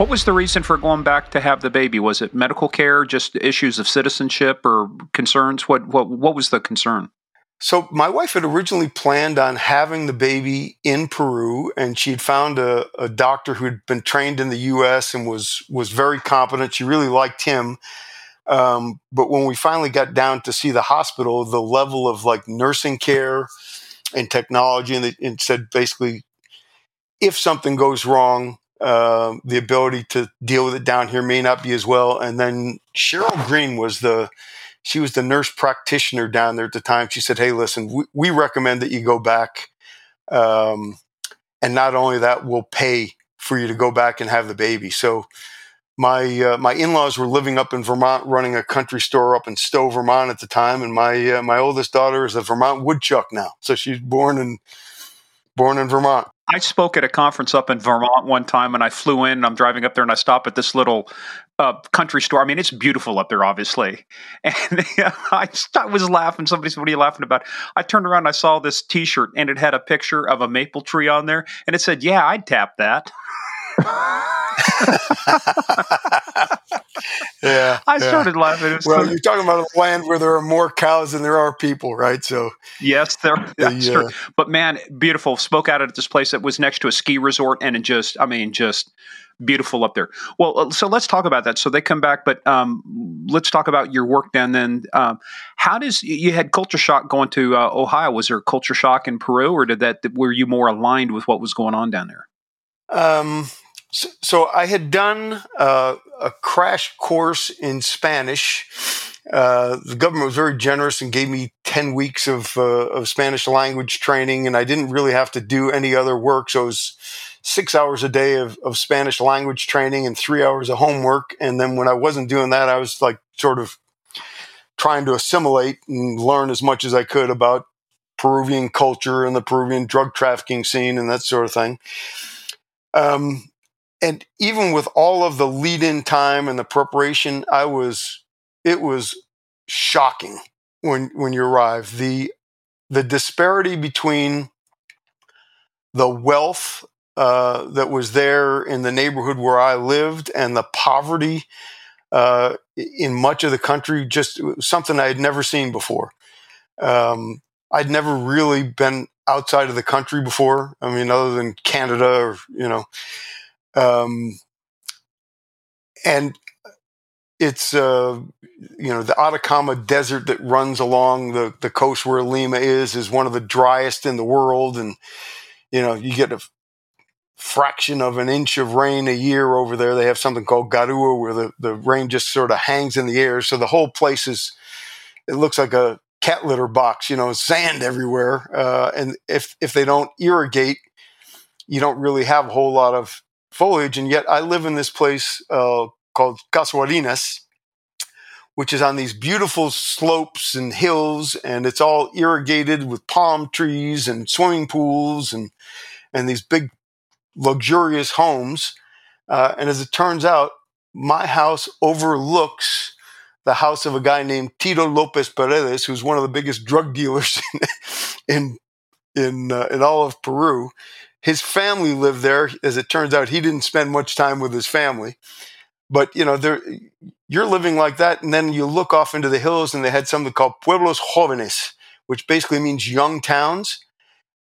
What was the reason for going back to have the baby? Was it medical care, just issues of citizenship or concerns? What what what was the concern? So my wife had originally planned on having the baby in Peru, and she'd found a, a doctor who'd been trained in the U.S. and was was very competent. She really liked him. Um, but when we finally got down to see the hospital, the level of like nursing care and technology, and it said basically, if something goes wrong, uh, the ability to deal with it down here may not be as well. And then Cheryl Green was the she was the nurse practitioner down there at the time. She said, "Hey, listen, we, we recommend that you go back, um, and not only that, we'll pay for you to go back and have the baby." So my uh, my in-laws were living up in Vermont, running a country store up in Stowe, Vermont at the time, and my uh, my oldest daughter is a Vermont woodchuck now, so she's born in born in Vermont. I spoke at a conference up in Vermont one time, and I flew in. And I'm driving up there, and I stop at this little uh, country store. I mean, it's beautiful up there, obviously. And I, I was laughing. Somebody said, "What are you laughing about?" I turned around, I saw this T-shirt, and it had a picture of a maple tree on there, and it said, "Yeah, I'd tap that." yeah, I started laughing. Well, you're talking about a land where there are more cows than there are people, right? So yes, there. That's the, uh, true. But man, beautiful. Spoke out at this place that was next to a ski resort, and it just, I mean, just beautiful up there. Well, uh, so let's talk about that. So they come back, but um, let's talk about your work then. Then, um, how does you had culture shock going to uh, Ohio? Was there culture shock in Peru, or did that were you more aligned with what was going on down there? Um, so, so I had done uh, a crash course in Spanish. Uh, the government was very generous and gave me 10 weeks of, uh, of Spanish language training, and I didn't really have to do any other work. So it was six hours a day of, of Spanish language training and three hours of homework. And then when I wasn't doing that, I was like sort of trying to assimilate and learn as much as I could about Peruvian culture and the Peruvian drug trafficking scene and that sort of thing. Um, and even with all of the lead in time and the preparation, I was, it was shocking when, when you arrive. The, the disparity between the wealth uh, that was there in the neighborhood where I lived and the poverty uh, in much of the country, just something I had never seen before. Um, I'd never really been outside of the country before. I mean, other than Canada or, you know, um, and it's uh, you know the Atacama Desert that runs along the the coast where Lima is is one of the driest in the world, and you know you get a fraction of an inch of rain a year over there. They have something called garua where the the rain just sort of hangs in the air, so the whole place is it looks like a cat litter box, you know, sand everywhere. Uh, and if if they don't irrigate, you don't really have a whole lot of foliage. And yet I live in this place uh, called Casuarinas, which is on these beautiful slopes and hills, and it's all irrigated with palm trees and swimming pools and and these big luxurious homes. Uh, and as it turns out, my house overlooks the house of a guy named Tito Lopez Paredes, who's one of the biggest drug dealers in in in, uh, in all of Peru. His family lived there. As it turns out, he didn't spend much time with his family. But you know, there you're living like that, and then you look off into the hills, and they had something called pueblos jóvenes, which basically means young towns,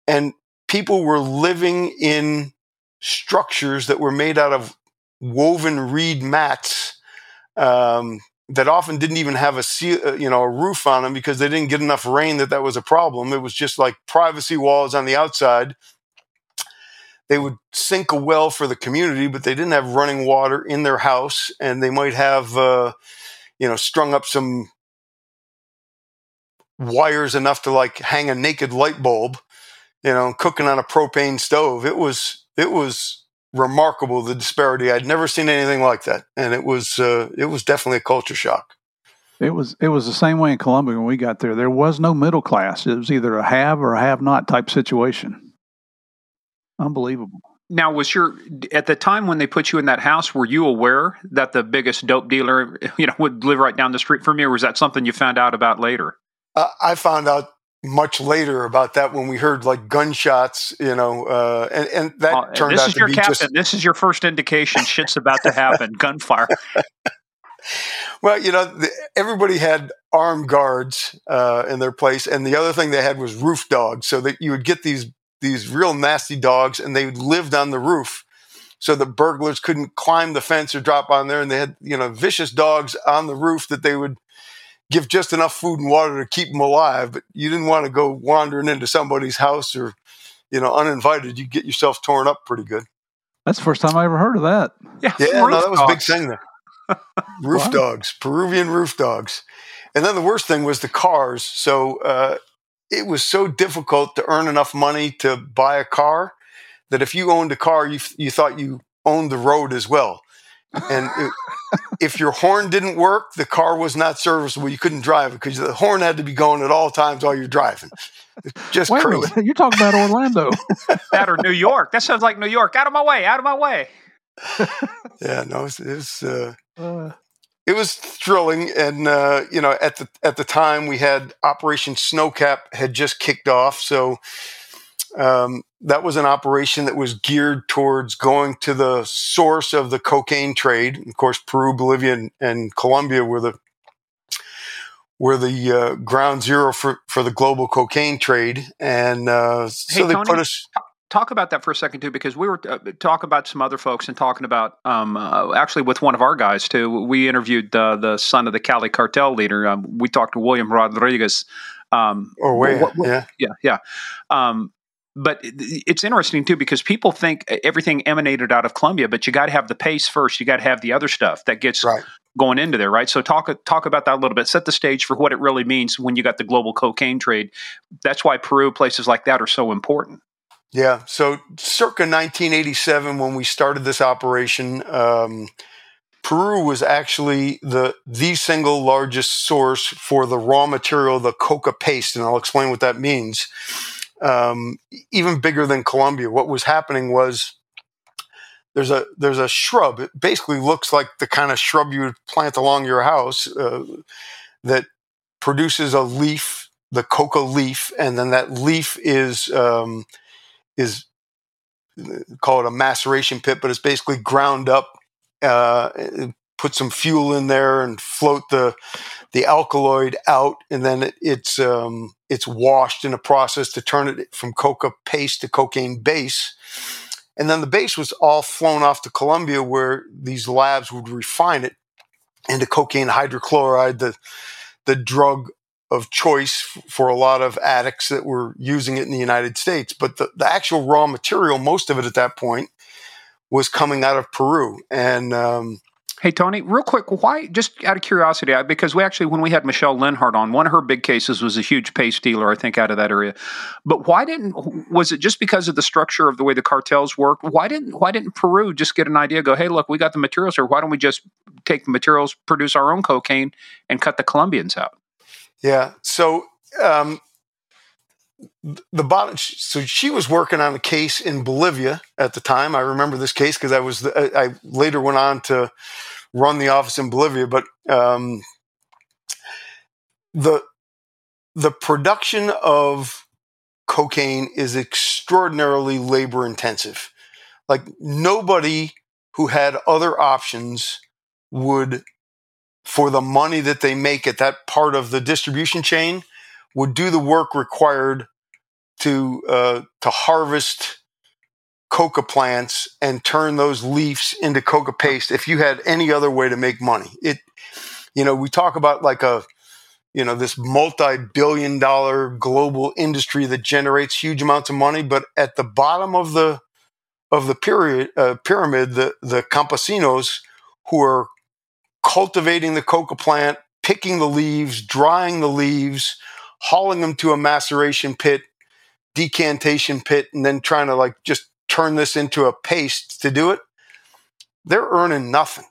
and people were living in structures that were made out of woven reed mats um, that often didn't even have a uh, you know a roof on them because they didn't get enough rain that that was a problem. It was just like privacy walls on the outside they would sink a well for the community, but they didn't have running water in their house, and they might have, uh, you know, strung up some wires enough to like hang a naked light bulb, you know, cooking on a propane stove. It was it was remarkable the disparity. I'd never seen anything like that, and it was uh, it was definitely a culture shock. It was it was the same way in Colombia when we got there. There was no middle class. It was either a have or a have not type situation. Unbelievable. Now, was your at the time when they put you in that house? Were you aware that the biggest dope dealer, you know, would live right down the street from you, or was that something you found out about later? Uh, I found out much later about that when we heard like gunshots, you know, uh, and, and that uh, turned this out is to your be captain. just. This is your first indication shit's about to happen. Gunfire. well, you know, the, everybody had armed guards uh, in their place, and the other thing they had was roof dogs, so that you would get these these real nasty dogs, and they lived on the roof, so the burglars couldn't climb the fence or drop on there, and they had you know vicious dogs on the roof that they would give just enough food and water to keep them alive, but you didn't want to go wandering into somebody's house or, you know, uninvited. You get yourself torn up pretty good. That's the first time I ever heard of that. Yeah, yeah no, that was dogs. a big thing there. roof wow. dogs, Peruvian roof dogs. And then the worst thing was the cars. So uh, it was so difficult to earn enough money to buy a car that if you owned a car, you, you thought you owned the road as well. And it, if your horn didn't work, the car was not serviceable. You couldn't drive it because the horn had to be going at all times while you're driving. It's just Wait crazy. You're talking about Orlando. that or New York. That sounds like New York. Out of my way. Out of my way. yeah, no, it's, was. Uh, uh, it was thrilling, and uh, you know, at the at the time we had Operation Snowcap had just kicked off, so um, that was an operation that was geared towards going to the source of the cocaine trade. Of course, Peru, Bolivia, and, and Colombia were the were the uh, ground zero for, for the global cocaine trade, and uh, so they Tony, put us. Talk about that for a second too, because we were uh, talking about some other folks and talking about um, uh, actually with one of our guys too. We interviewed uh, the son of the Cali cartel leader. Um, we talked to William Rodriguez. Um, or where? yeah, yeah, yeah. Um, but it's interesting too because people think everything emanated out of Colombia, but you got to have the paste first. You got to have the other stuff that gets right. going into there, right? So talk talk about that a little bit. Set the stage for what it really means when you got the global cocaine trade. That's why Peru, places like that, are so important. Yeah. So circa 1987, when we started this operation, um, Peru was actually the the single largest source for the raw material, the coca paste, and I'll explain what that means um, even bigger than Colombia. What was happening was there's a there's a shrub. It basically looks like the kind of shrub you would plant along your house uh, that produces a leaf, the coca leaf, and then that leaf is um, is call it a maceration pit, but it's basically ground up. Uh, put some fuel in there and float the the alkaloid out, and then it, it's um, it's washed in a process to turn it from coca paste to cocaine base. And then the base was all flown off to Colombia, where these labs would refine it into cocaine hydrochloride, the the drug of choice for a lot of addicts that were using it in the United States. But the, the actual raw material, most of it at that point, was coming out of Peru. And um, Hey, Tony, real quick, why, just out of curiosity, because we actually, when we had Michele Leonhart on, one of her big cases was a huge paste dealer, I think, out of that area. But why didn't, was it just because of the structure of the way the cartels work? Why didn't, why didn't Peru just get an idea, go, hey, look, we got the materials here. Why don't we just take the materials, produce our own cocaine, and cut the Colombians out? Yeah. So, um, the bottom so she was working on a case in bolivia at the time i remember this case because i was the, I, later went on to run the office in bolivia but um, the the production of cocaine is extraordinarily labor intensive like nobody who had other options would for the money that they make at that part of the distribution chain would do the work required to uh, to harvest coca plants and turn those leaves into coca paste if you had any other way to make money. It you know we talk about like a you know this multi-billion dollar global industry that generates huge amounts of money but at the bottom of the of the period uh, pyramid the the campesinos who are cultivating the coca plant picking the leaves drying the leaves hauling them to a maceration pit, decantation pit, and then trying to like just turn this into a paste to do it, they're earning nothing.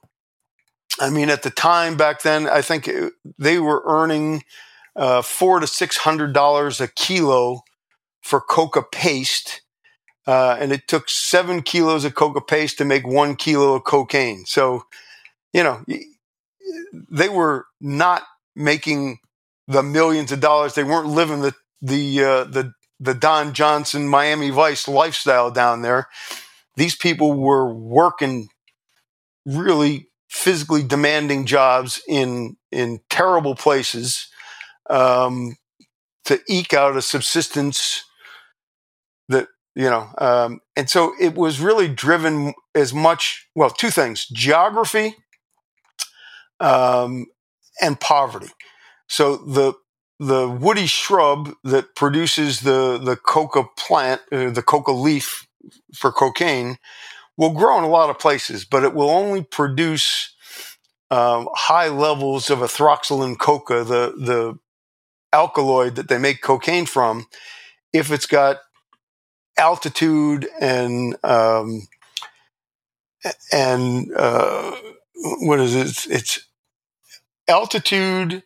I mean, at the time back then, I think it, they were earning uh, four to six hundred dollars a kilo for coca paste, uh, and it took seven kilos of coca paste to make one kilo of cocaine. So, you know, they were not making the millions of dollars. They weren't living the the uh, the the Don Johnson Miami Vice lifestyle down there. These people were working really physically demanding jobs in in terrible places um, to eke out a subsistence that you know um, and so it was really driven as much well two things geography um, and poverty so the the woody shrub that produces the the coca plant uh, the coca leaf for cocaine will grow in a lot of places but it will only produce um, high levels of Erythroxylum coca the the alkaloid that they make cocaine from if it's got altitude and um, and uh, what is it? It's altitude,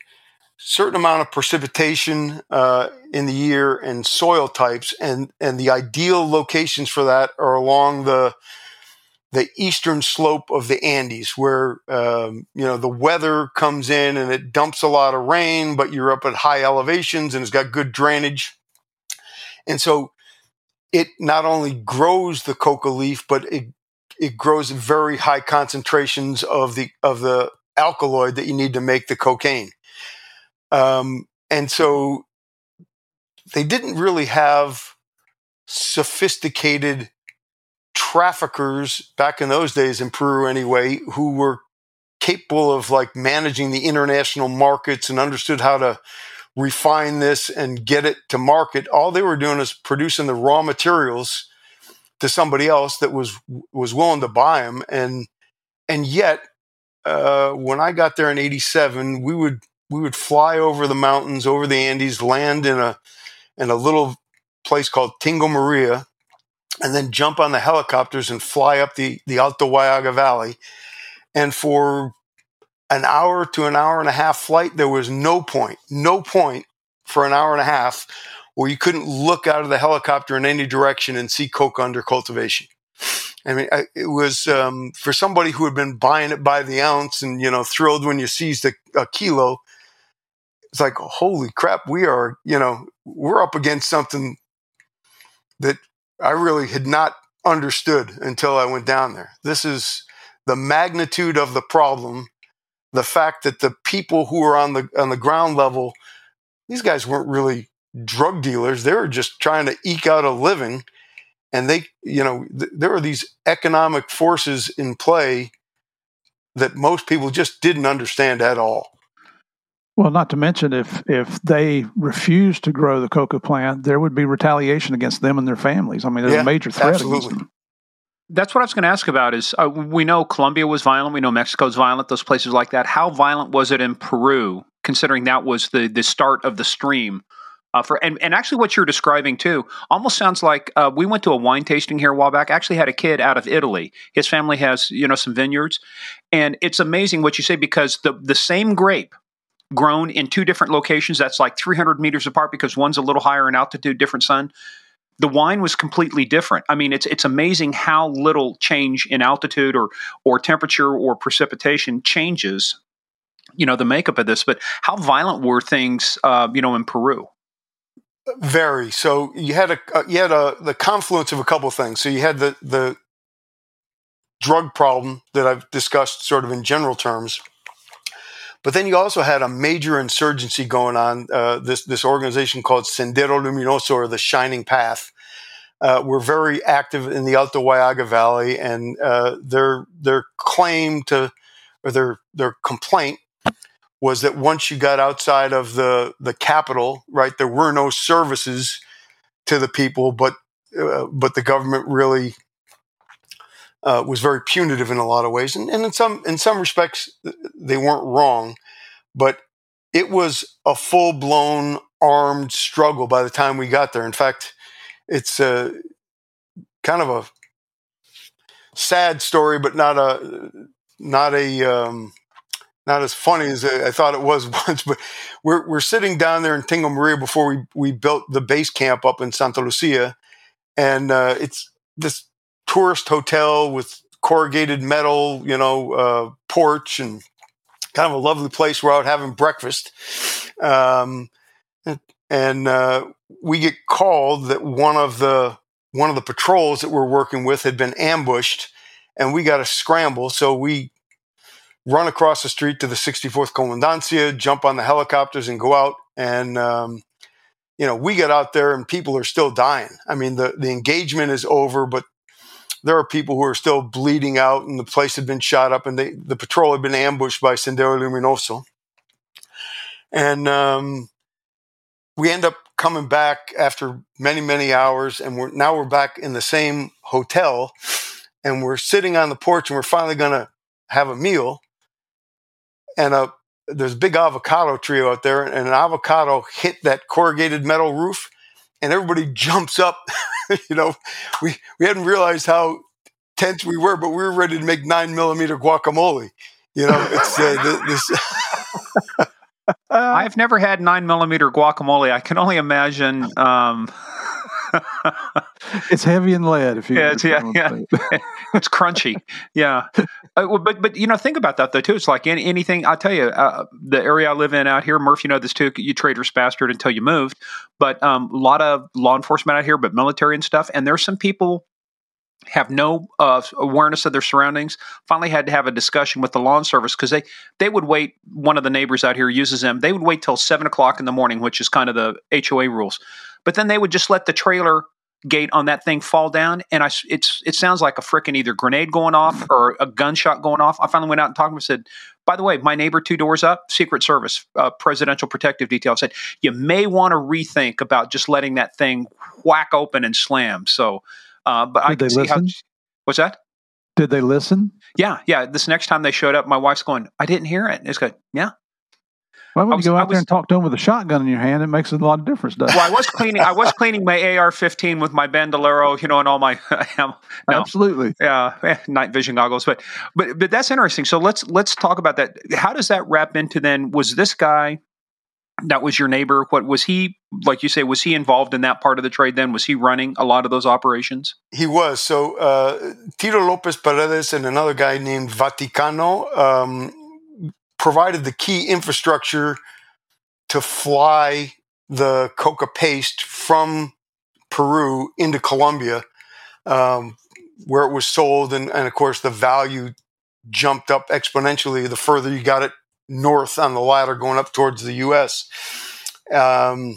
certain amount of precipitation uh, in the year, and soil types, and and the ideal locations for that are along the the eastern slope of the Andes, where um, you know the weather comes in and it dumps a lot of rain, but you're up at high elevations and it's got good drainage, and so it not only grows the coca leaf, but it it grows very high concentrations of the of the alkaloid that you need to make the cocaine. Um, and so they didn't really have sophisticated traffickers back in those days in Peru anyway who were capable of like managing the international markets and understood how to refine this and get it to market. All they were doing is producing the raw materials to somebody else that was was willing to buy them and and yet uh, when I got there in 87 we would we would fly over the mountains over the Andes land in a in a little place called Tingo Maria and then jump on the helicopters and fly up the the Alto Huallaga Valley and for an hour to an hour and a half flight, there was no point, no point for an hour and a half where you couldn't look out of the helicopter in any direction and see coke under cultivation. I mean, it was um, for somebody who had been buying it by the ounce and you know thrilled when you seized a, a kilo. It's like, holy crap, we are, you know, we're up against something that I really had not understood until I went down there. This is the magnitude of the problem the fact that the people who were on the on the ground level, these guys weren't really drug dealers. They were just trying to eke out a living, and they, you know, th- there are these economic forces in play that most people just didn't understand at all. Well, not to mention if if they refused to grow the coca plant, there would be retaliation against them and their families. I mean, there's yeah, a major threat absolutely. against them that's what I was going to ask about. Is uh, we know Colombia was violent, we know Mexico's violent, those places like that. How violent was it in Peru, considering that was the the start of the stream? Uh, for and, and actually, what you're describing too almost sounds like uh, we went to a wine tasting here a while back. Actually, had a kid out of Italy. His family has you know some vineyards, and it's amazing what you say because the the same grape grown in two different locations that's like 300 meters apart because one's a little higher in altitude, different sun the wine was completely different. I mean, it's it's amazing how little change in altitude or or temperature or precipitation changes, you know, the makeup of this. But how violent were things, uh, you know, in Peru? Very. So you had a uh, you had a the confluence of a couple of things. So you had the the drug problem that I've discussed sort of in general terms. But then you also had a major insurgency going on. Uh, this this organization called Sendero Luminoso, or the Shining Path, uh, were very active in the Alto Huallaga Valley, and uh, their their claim to or their their complaint was that once you got outside of the the capital, right, there were no services to the people, but uh, but the government really uh, was very punitive in a lot of ways, and, and in some in some respects they weren't wrong, but it was a full blown armed struggle by the time we got there. In fact, it's a kind of a sad story, but not a not a um, not as funny as I thought it was once. But we're we're sitting down there in Tingo Maria before we we built the base camp up in Santa Lucia, and uh, it's this tourist hotel with corrugated metal, you know, uh, porch and kind of a lovely place. We're out having breakfast. Um, and, uh, we get called that one of the one of the patrols that we're working with had been ambushed, and we got to scramble. So we run across the street to the 64th Comandancia, jump on the helicopters, and go out. And um, you know, we get out there, and people are still dying. I mean, the the engagement is over, but there are people who are still bleeding out, and the place had been shot up, and they, the patrol had been ambushed by Sendero Luminoso. And um, we end up coming back after many, many hours, and we're now we're back in the same hotel, and we're sitting on the porch, and we're finally going to have a meal. And a there's a big avocado tree out there, and an avocado hit that corrugated metal roof, and everybody jumps up. you know, we we hadn't realized how tense we were, but we were ready to make nine millimeter guacamole. You know, it's uh, this. I've never had nine millimeter guacamole. I can only imagine. Um, it's heavy in lead. If you, yeah, it's, yeah, yeah. it's crunchy. Yeah, uh, but but you know, think about that though too. It's like any, anything. I tell you, uh, the area I live in out here, Murph. You know this too. You traitorous bastard until you moved. But um, a lot of law enforcement out here, but military and stuff. And there's some people have no uh, awareness of their surroundings. Finally, had to have a discussion with the lawn service because they they would wait. One of the neighbors out here uses them. They would wait till seven o'clock in the morning, which is kind of the HOA rules. But then they would just let the trailer gate on that thing fall down, and I it's it sounds like a freaking either grenade going off or a gunshot going off. I finally went out and talked to him and said. By the way, my neighbor two doors up, Secret Service, uh, Presidential Protective Detail said you may want to rethink about just letting that thing whack open and slam. So uh, but Did I see listen? how. What's that? Did they listen? Yeah, yeah. This next time they showed up, my wife's going, "I didn't hear it." It's good. Yeah. Why would you go out was, there and talk to them with a shotgun in your hand? It makes a lot of difference. Doesn't well, I was cleaning. I was cleaning my AR-15 with my Bandolero, you know, and all my no, absolutely, yeah, eh, night vision goggles. But but but that's interesting. So let's let's talk about that. How does that wrap into then? Was this guy that was your neighbor. What was he like? You say was he involved in that part of the trade? Then was he running a lot of those operations? He was. So uh, Tito Lopez Paredes and another guy named Vaticano um, provided the key infrastructure to fly the coca paste from Peru into Colombia, um, where it was sold, and, and of course the value jumped up exponentially the further you got it north on the ladder going up towards the U.S. Um,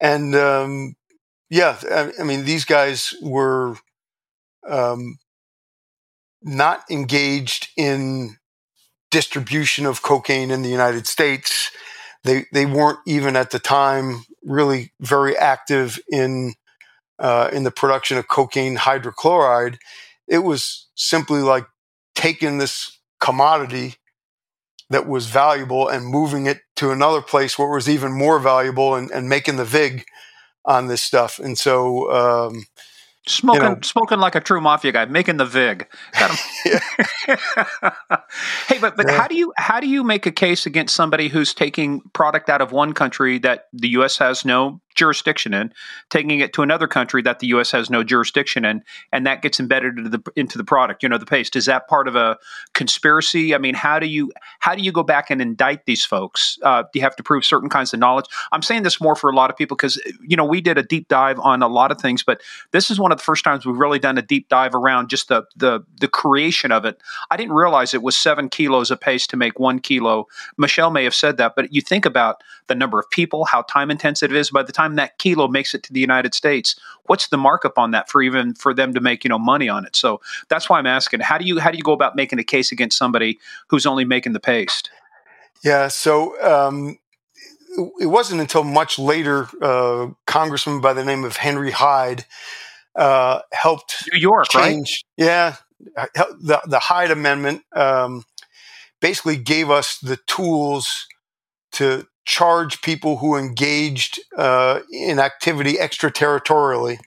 and um, yeah, I, I, mean, these guys were um, not engaged in distribution of cocaine in the United States. They they weren't even at the time really very active in uh, in the production of cocaine hydrochloride. It was simply like taking this commodity that was valuable and moving it to another place where it was even more valuable and, and making the vig on this stuff. And so, um, Smoking, you know, smoking like a true mafia guy, making the vig. hey, but but yeah. how do you how do you make a case against somebody who's taking product out of one country that the U.S. has no jurisdiction in, taking it to another country that the U.S. has no jurisdiction in, and that gets embedded into the into the product. You know, the paste. Is that part of a conspiracy? I mean, how do you how do you go back and indict these folks? Uh, do you have to prove certain kinds of knowledge? I'm saying this more for a lot of people because you know we did a deep dive on a lot of things, but this is one of the first times we've really done a deep dive around just the the the creation of it. I didn't realize it was seven kilos of paste to make one kilo. Michele may have said that, but you think about the number of people, how time intensive it is. By the time that kilo makes it to the United States, what's the markup on that for even for them to make you know money on it? So that's why I'm asking how do you how do you go about making a case against somebody who's only making the paste? Yeah, so um, it wasn't until much later, uh, Congressman by the name of Henry Hyde uh, helped New York, change, right? Yeah, the the Hyde Amendment um, basically gave us the tools to charge people who engaged uh, in activity extraterritorially.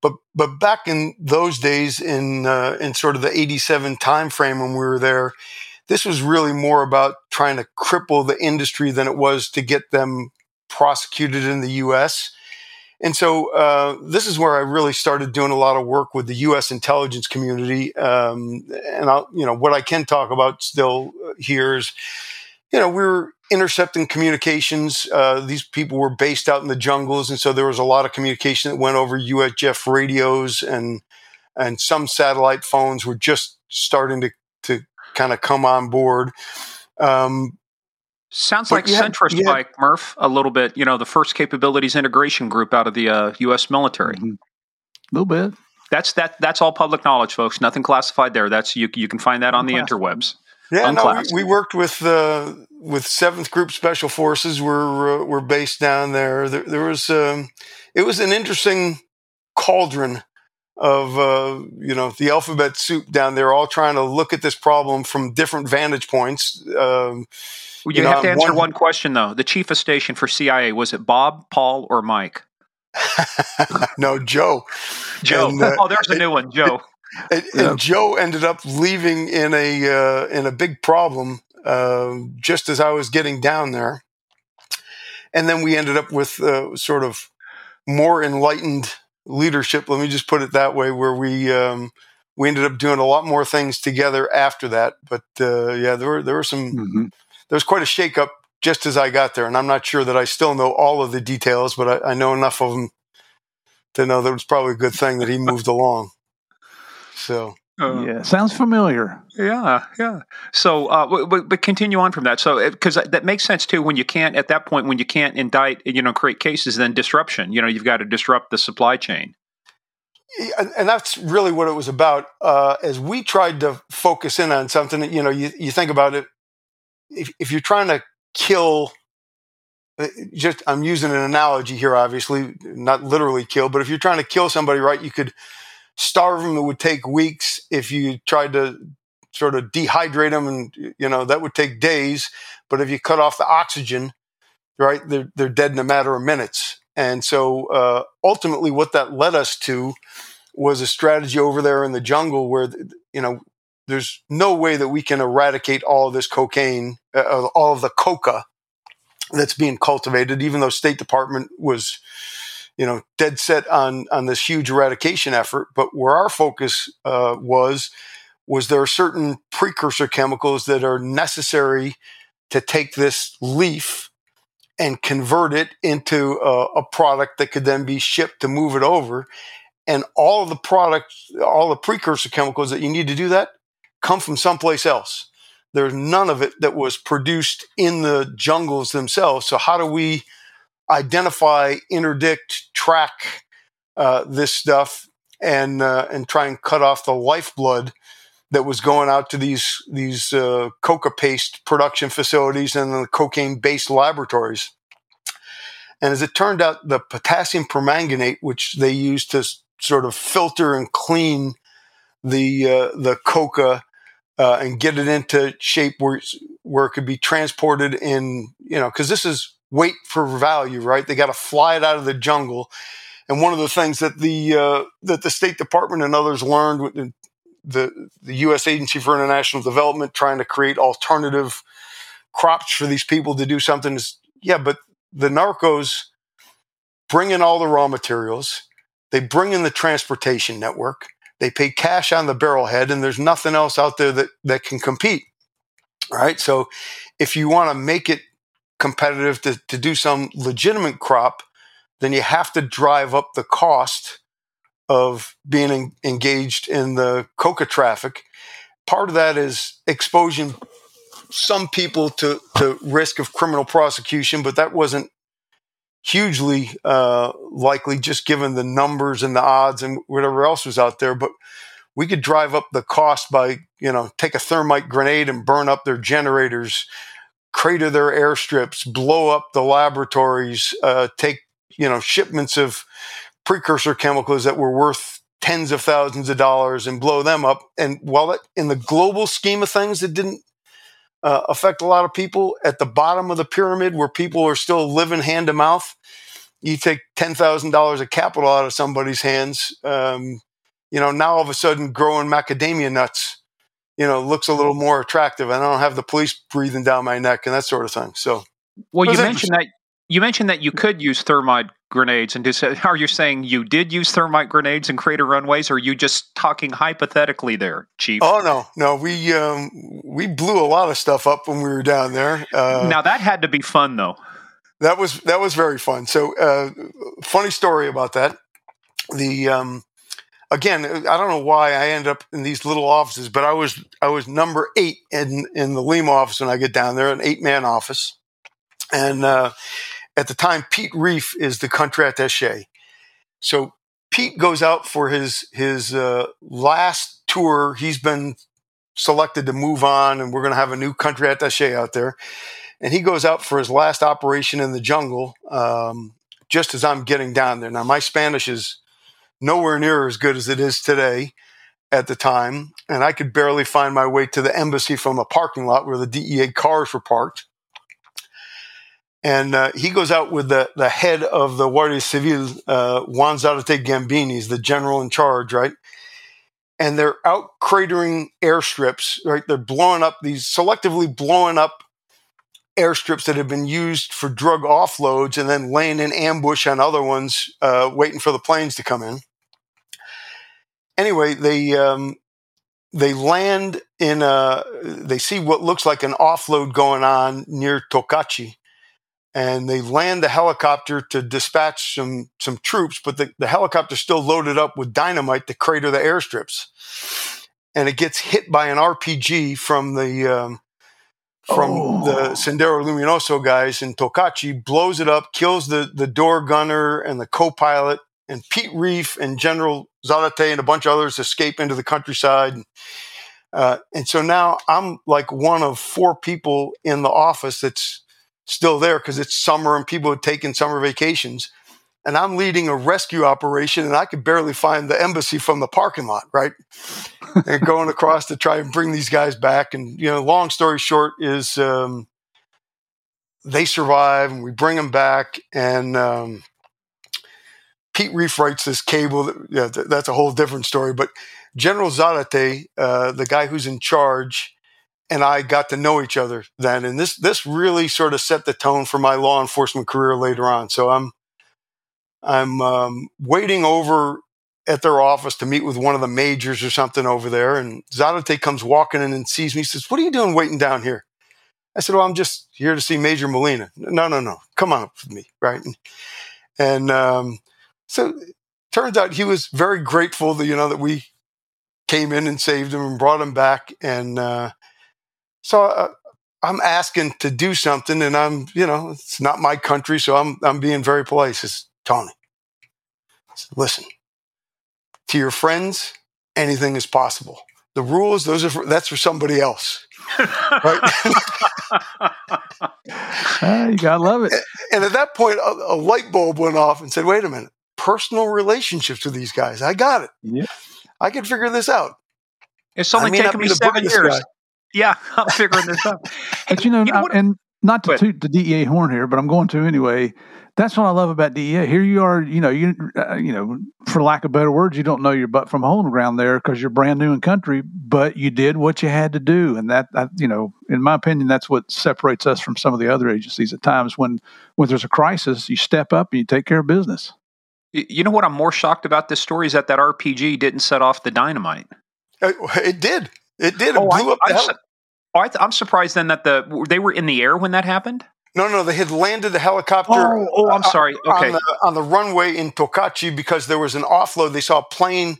But but back in those days, in uh, in sort of the '87 timeframe when we were there, this was really more about trying to cripple the industry than it was to get them prosecuted in the U.S. And so uh, this is where I really started doing a lot of work with the U.S. intelligence community. Um, and I'll, you know, what I can talk about still here is, you know, we were intercepting communications. Uh, these people were based out in the jungles, and so there was a lot of communication that went over UHF radios, and and some satellite phones were just starting to to kind of come on board. Um, Sounds like Centrus, yeah. Mike Murph, a little bit. You know, the first capabilities integration group out of the uh, U.S. military. Mm-hmm. A little bit. That's that. That's all public knowledge, folks. Nothing classified there. That's you. You can find that on the interwebs. Yeah, no, we, we, worked with uh, with Seventh Group Special Forces. We're uh, we're based down there. There, there was um, it was an interesting cauldron of uh, you know the alphabet soup down there, all trying to look at this problem from different vantage points. Um, well, you, you, have know, to answer one, one question though. The chief of station for CIA was it Bob, Paul, or Mike? no, Joe. Joe. And, uh, oh, there's a new one, Joe. And, and yeah. Joe ended up leaving in a uh, in a big problem uh, just as I was getting down there, and then we ended up with uh, sort of more enlightened leadership. Let me just put it that way, where we um, we ended up doing a lot more things together after that. But uh, yeah, there were there were some mm-hmm. there was quite a shakeup just as I got there, and I'm not sure that I still know all of the details, but I, I know enough of them to know that it was probably a good thing that he moved along. So uh, yeah, sounds familiar. Yeah, yeah. So, uh, but, but continue on from that. So, because that makes sense too. When you can't at that point, when you can't indict, you know, create cases, then disruption. You know, you've got to disrupt the supply chain. And that's really what it was about. Uh, as we tried to focus in on something, you know, you, you think about it. If, if you're trying to kill uh, just I'm using an analogy here, obviously, not literally kill, but if you're trying to kill somebody, right, you could starve them. It would take weeks. If you tried to sort of dehydrate them, and you know that would take days. But if you cut off the oxygen, right, they're they're dead in a matter of minutes. And so uh, ultimately, what that led us to was a strategy over there in the jungle where you know there's no way that we can eradicate all of this cocaine, uh, all of the coca that's being cultivated, even though State Department was, you know, dead set on on this huge eradication effort. But where our focus uh, was was there are certain precursor chemicals that are necessary to take this leaf and convert it into a, a product that could then be shipped to move it over. And all the products, all the precursor chemicals that you need to do that come from someplace else. There's none of it that was produced in the jungles themselves. So how do we identify, interdict, track uh, this stuff, and uh, and try and cut off the lifeblood that was going out to these these uh, coca paste production facilities and the cocaine based laboratories? And as it turned out, the potassium permanganate, which they used to sort of filter and clean the uh, the coca uh, and get it into shape where where it could be transported in you know because this is weight for value right they got to fly it out of the jungle and one of the things that the uh, that the State Department and others learned with the the U.S. Agency for International Development trying to create alternative crops for these people to do something is yeah but the narcos bring in all the raw materials they bring in the transportation network they pay cash on the barrelhead, and there's nothing else out there that, that can compete. Right. So if you want to make it competitive to, to do some legitimate crop, then you have to drive up the cost of being in, engaged in the coca traffic. Part of that is exposing some people to, to risk of criminal prosecution, but that wasn't hugely uh, likely just given the numbers and the odds and whatever else was out there. But we could drive up the cost by, you know, take a thermite grenade and burn up their generators, crater their airstrips, blow up the laboratories, uh, take, you know, shipments of precursor chemicals that were worth tens of thousands of dollars and blow them up. And while in the global scheme of things, it didn't uh, affect a lot of people at the bottom of the pyramid where people are still living hand to mouth. You take ten thousand dollars of capital out of somebody's hands. Um, you know, now all of a sudden, growing macadamia nuts, you know, looks a little more attractive, and I don't have the police breathing down my neck and that sort of thing. So, well, you mentioned that you mentioned that you could use thermite grenades and are you saying you did use thermite grenades and crater runways or are you just talking hypothetically there chief? Oh no no we um, we blew a lot of stuff up when we were down there uh, now that had to be fun though. that was that was very fun so uh, funny story about that. The um, again i don't know why i end up in these little offices but i was i was number eight in in the lima office when i get down there an eight man office and uh, at the time, Pete Reef is the country attaché. So Pete goes out for his his uh, last tour. He's been selected to move on, and we're going to have a new country attaché out there. And he goes out for his last operation in the jungle um, just as I'm getting down there. Now, my Spanish is nowhere near as good as it is today at the time, and I could barely find my way to the embassy from a parking lot where the DEA cars were parked. And uh, he goes out with the, the head of the Guardia Civil, uh, Juan Zarate Gambini, is the general in charge, right? And they're out cratering airstrips, right? They're blowing up these, selectively blowing up airstrips that have been used for drug offloads and then laying in ambush on other ones, uh, waiting for the planes to come in. Anyway, they um, they land in a, they see what looks like an offload going on near Tocache, and they land the helicopter to dispatch some some troops, but the, the helicopter's still loaded up with dynamite to crater the airstrips. And it gets hit by an RPG from the um, from oh. the Sendero Luminoso guys in Tocache, blows it up, kills the the door gunner and the co-pilot, and Pete Reef and General Zarate and a bunch of others escape into the countryside. Uh, and so now I'm like one of four people in the office that's still there because it's summer and people are taking summer vacations. And I'm leading a rescue operation and I could barely find the embassy from the parking lot, right? and going across to try and bring these guys back. And, you know, long story short is um, they survive and we bring them back. And um, Pete Reef writes this cable. That, yeah, that's a whole different story. But General Zarate, uh, the guy who's in charge, and I got to know each other then. And this this really sort of set the tone for my law enforcement career later on. So I'm I'm um, waiting over at their office to meet with one of the majors or something over there, and Zarate comes walking in and sees me. He says, "What are you doing waiting down here?" I said, "Well, I'm just here to see Major Molina." No, no, no, come on up with me, right? And um, so turns out he was very grateful that you know that we came in and saved him and brought him back, and uh, so uh, I'm asking to do something, and I'm, you know, it's not my country, so I'm, I'm being very polite. Says Tony, said, listen, to your friends, anything is possible. The rules, those are for, that's for somebody else, right? uh, you gotta love it. And at that point, a, a, light bulb went off and said, "Wait a minute, personal relationships with these guys. I got it. Yeah. I can figure this out." It's only taken me seven years. Guy. Yeah, I'm figuring this out. but you know, you know and not to toot the DEA horn here, but I'm going to anyway. That's what I love about DEA. Here you are, you know, you uh, you know, for lack of better words, you don't know your butt from a hole in the ground there because you're brand new in country, but you did what you had to do, and that, that, you know, in my opinion, that's what separates us from some of the other agencies. At times, when when there's a crisis, you step up and you take care of business. You know what I'm more shocked about this story is that that RPG didn't set off the dynamite. Uh, it did. It did. It oh, blew I, up the heli- Oh, I am surprised then that the they were in the air when that happened. No, no, they had landed the helicopter. Oh, oh I'm sorry. Okay, on the, on the, runway in Tocache because there was an offload. They saw a plane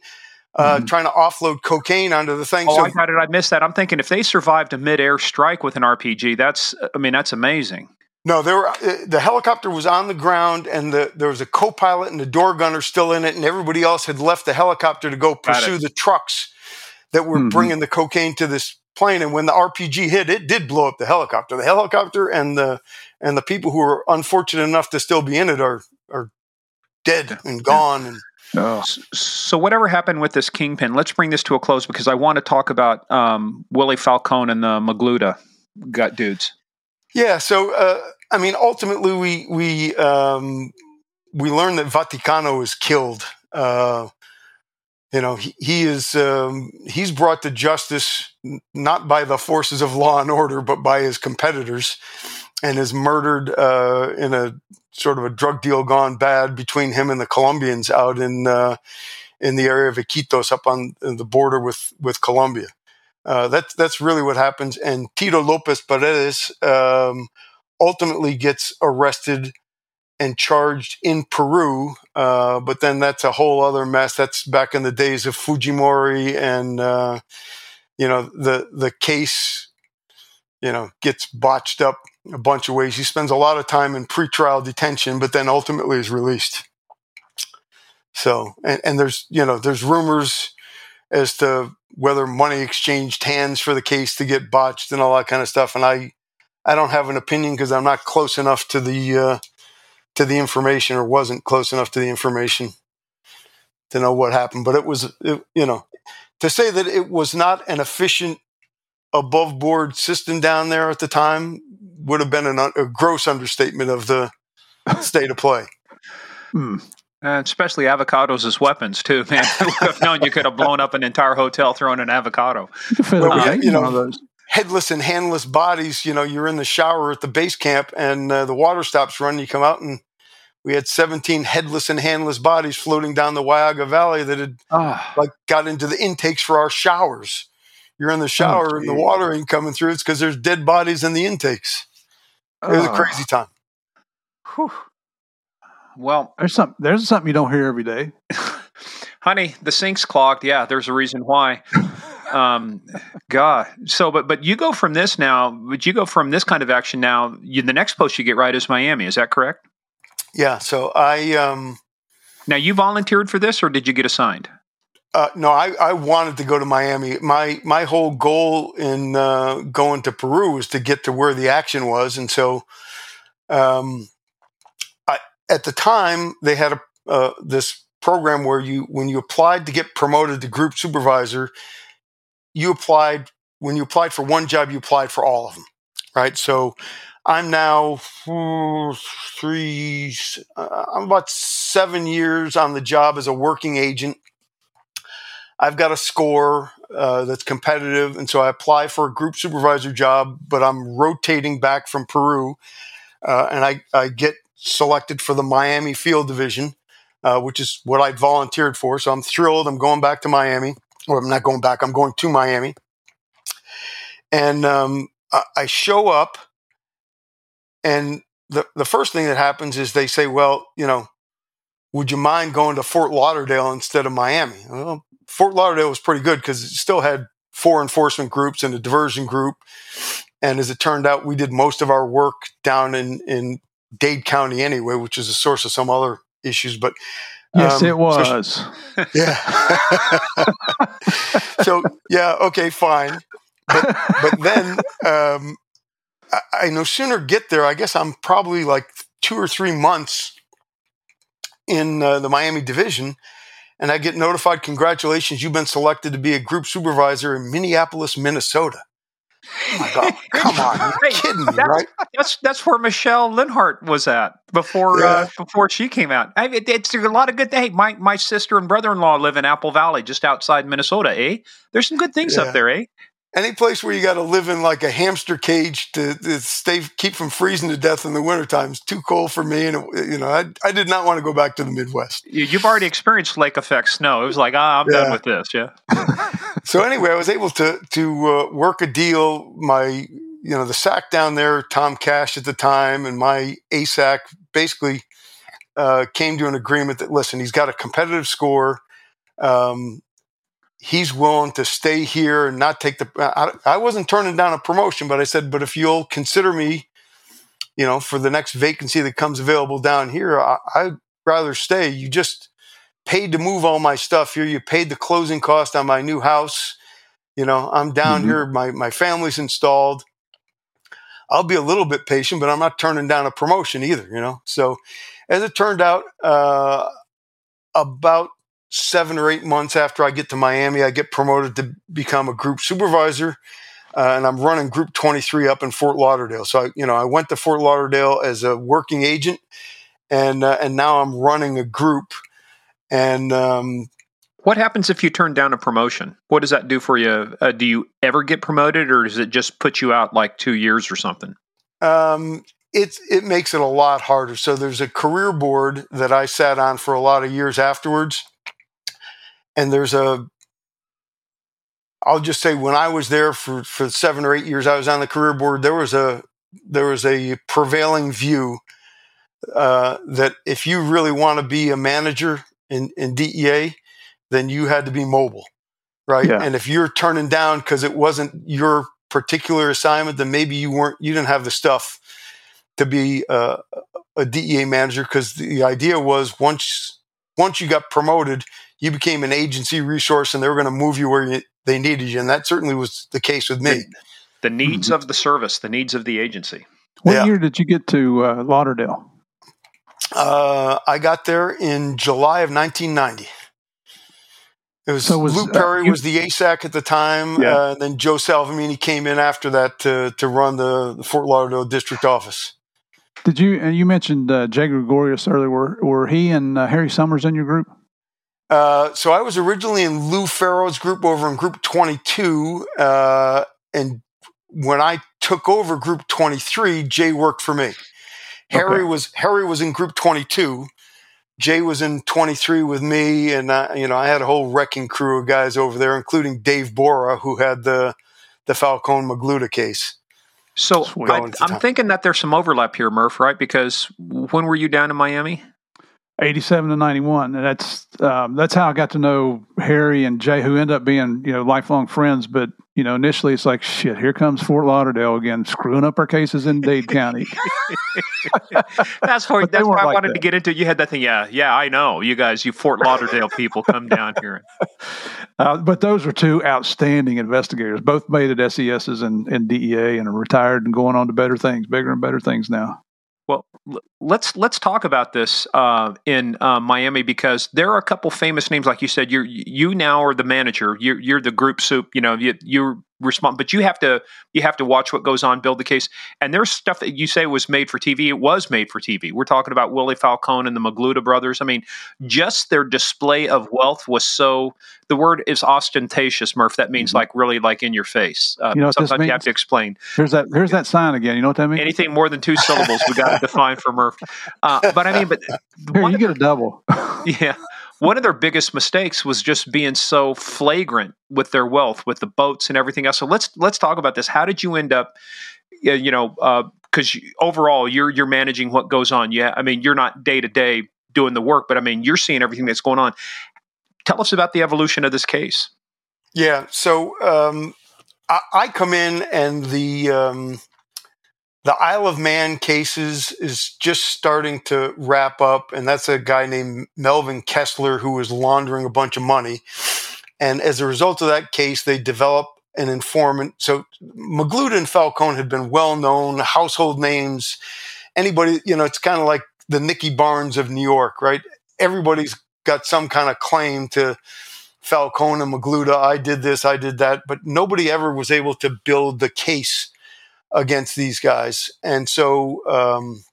uh, mm-hmm. trying to offload cocaine onto the thing. Oh, so, how did I miss that? I'm thinking if they survived a mid-air strike with an RPG, that's I mean that's amazing. No, there were, uh, the helicopter was on the ground, and the, there was a co-pilot and a door gunner still in it, and everybody else had left the helicopter to go pursue the trucks that were mm-hmm. bringing the cocaine to this plane, and when the RPG hit, it did blow up the helicopter. The helicopter and the and the people who were unfortunate enough to still be in it are are dead and gone. And oh. so, whatever happened with this kingpin? Let's bring this to a close because I want to talk about um, Willy Falcon and the Magluta gut dudes. Yeah. So, uh, I mean, ultimately, we we um, we learned that Vaticano was killed. Uh, you know, he, he is um, he's brought to justice not by the forces of law and order, but by his competitors, and is murdered uh, in a sort of a drug deal gone bad between him and the Colombians out in uh, in the area of Iquitos, up on the border with with Colombia. Uh, that's that's really what happens. And Tito Lopez Paredes um, ultimately gets arrested and charged in Peru. Uh, but then that's a whole other mess. That's back in the days of Fujimori, and uh, you know the the case, you know, gets botched up a bunch of ways. He spends a lot of time in pretrial detention, but then ultimately is released. So, and, and there's you know there's rumors as to whether money exchanged hands for the case to get botched and all that kind of stuff. And I I don't have an opinion because I'm not close enough to the uh, to the information or wasn't close enough to the information to know what happened. But it was, it, you know, to say that it was not an efficient above board system down there at the time would have been an, a gross understatement of the state of play. Hmm. And especially avocados as weapons too, man. Who would have known you could have blown up an entire hotel throwing an avocado? Well, uh, you know, headless and handless bodies. You know, you're in the shower at the base camp and uh, the water stops running. You come out and we had 17 headless and handless bodies floating down the Huallaga Valley that had oh. like got into the intakes for our showers. You're in the oh, shower oh, and the water ain't coming through. It's because there's dead bodies in the intakes. It was oh. a crazy time. Whew. Well, there's something there's something you don't hear every day. Honey, the sink's clogged. Yeah, there's a reason why. um, God. So, but but you go from this now. But you go from this kind of action now. You, the next post you get right is Miami. Is that correct? Yeah. So I. Um, now you volunteered for this, or did you get assigned? Uh, no, I, I wanted to go to Miami. My my whole goal in uh, going to Peru was to get to where the action was, and so, um, I, at the time they had a uh, this program where you when you applied to get promoted to group supervisor, you applied when you applied for one job, you applied for all of them, right? So I'm now three, uh, I'm about seven years on the job as a working agent. I've got a score uh, that's competitive, and so I apply for a group supervisor job, but I'm rotating back from Peru, uh, and I, I get selected for the Miami Field Division, uh, which is what I volunteered for. So I'm thrilled. I'm going back to Miami or I'm not going back. I'm going to Miami, and um, I, I show up, and the the first thing that happens is they say, "Well, you know, would you mind going to Fort Lauderdale instead of Miami?" Well, Fort Lauderdale was pretty good because it still had four enforcement groups and a diversion group. And as it turned out, we did most of our work down in, in Dade County anyway, which is a source of some other issues. But Yes, um, it was. So, yeah. so yeah, okay, fine. But, but then um, I, I no sooner get there. I guess I'm probably like two or three months in uh, the Miami division, and I get notified, "Congratulations, you've been selected to be a group supervisor in Minneapolis, Minnesota." Oh my God! Come on, you're kidding me, that's, right? That's that's where Michele Leonhart was at before yeah. uh, before she came out. I mean, it's a lot of good. Hey, my my sister and brother in law live in Apple Valley, just outside Minnesota. Eh? There's some good things yeah. up there. Eh? any place where you got to live in like a hamster cage to, to, stay keep from freezing to death in the wintertime is too cold for me and it, you know I, I did not want to go back to the midwest you've already experienced lake effect snow it was like ah i'm yeah. done with this yeah so anyway i was able to to uh, work a deal my you know the sac down there tom cash at the time and my asac basically uh, came to an agreement that listen he's got a competitive score um, he's willing to stay here and not take the. I, I, wasn't turning down a promotion, but I said, but if you'll consider me, you know, for the next vacancy that comes available down here, I, I'd rather stay. You just paid to move all my stuff here. You paid the closing cost on my new house. You know, I'm down mm-hmm. here. My my family's installed. I'll be a little bit patient, but I'm not turning down a promotion either. You know, so as it turned out, uh, about seven or eight months after I get to Miami, I get promoted to become a group supervisor. Uh, and I'm running Group 23 up in Fort Lauderdale. So, I, you know, I went to Fort Lauderdale as a working agent, and uh, and now I'm running a group. And um, What happens if you turn down a promotion? What does that do for you? Uh, do you ever get promoted, or does it just put you out like two years or something? Um, it's it makes it a lot harder. So there's a career board that I sat on for a lot of years afterwards, and there's a. I'll just say when I was there for for seven or eight years, I was on the career board. There was a there was a prevailing view uh, that if you really want to be a manager in, in DEA, then you had to be mobile, right? Yeah. And if you're turning down because it wasn't your particular assignment, then maybe you weren't, you didn't have the stuff to be a, a DEA manager. Because the idea was once once you got promoted, you became an agency resource, and they were going to move you where you, they needed you, and that certainly was the case with me. The, the needs mm-hmm. of the service, the needs of the agency. What yeah. year did you get to uh, Lauderdale? Uh, I got there in July of 1990. It was, so was Lou uh, Perry uh, you, was the ASAC at the time. Yeah. Uh, then Joe Salvemini came in after that to, to run the, the Fort Lauderdale district office. Did you and you mentioned uh, Jay Gregorius earlier? Were were he and uh, Harry Summers in your group? Uh, so I was originally in Lou Ferro's group over in Group Twenty Two, and when I took over Group Twenty Three, Jay worked for me. Harry okay. was Harry was in Group Twenty Two, Jay was in 23 with me, and I, you know I had a whole wrecking crew of guys over there, including Dave Bora, who had the the Falcon Magluta case. So I, am thinking that there's some overlap here, Murph, right? Because when were you down in Miami? 87 to 91 and that's um, that's how i got to know harry and jay who end up being you know lifelong friends but you know initially it's like shit here comes fort lauderdale again screwing up our cases in dade county. That's what that's what i like wanted that. to get into. You had that thing yeah yeah i know you guys you fort lauderdale people come down here. Uh, but those are two outstanding investigators. Both made at SESs and, and dea and are retired and going on to better things bigger and better things now well, let's let's talk about this uh, in uh, Miami because there are a couple famous names, like you said. You you now are the manager. You're you're the group soup. You know you you're respond, but you have to you have to watch what goes on, build the case. And there's stuff that you say was made for TV. It was made for TV. We're talking about Willy Falcon and the Magluta brothers. I mean, just their display of wealth was so. The word is ostentatious, Murph. That means mm-hmm. like really like in your face. Uh, you know sometimes you have to explain. Here's that. Here's that sign again. You know what that means? Anything more than two syllables, we got to define for Murph. Uh, but I mean, but Here, you get a double. yeah one of their biggest mistakes was just being so flagrant with their wealth, with the boats and everything else. So let's let's talk about this. How did you end up, you know, because uh, overall you're you're managing what goes on. Yeah, I mean you're not day to day doing the work, but I mean you're seeing everything that's going on. Tell us about the evolution of this case. Yeah, so um, I, I, come in and the um, the Isle of Man cases is just starting to wrap up, and that's a guy named Melvin Kessler who was laundering a bunch of money. And as a result of that case, they develop an informant. So Magluta and Falcon had been well known, household names. Anybody, you know, it's kind of like the Nicky Barnes of New York, right? Everybody's got some kind of claim to Falcon and Magluta. I did this, I did that, but nobody ever was able to build the case against these guys. And so um,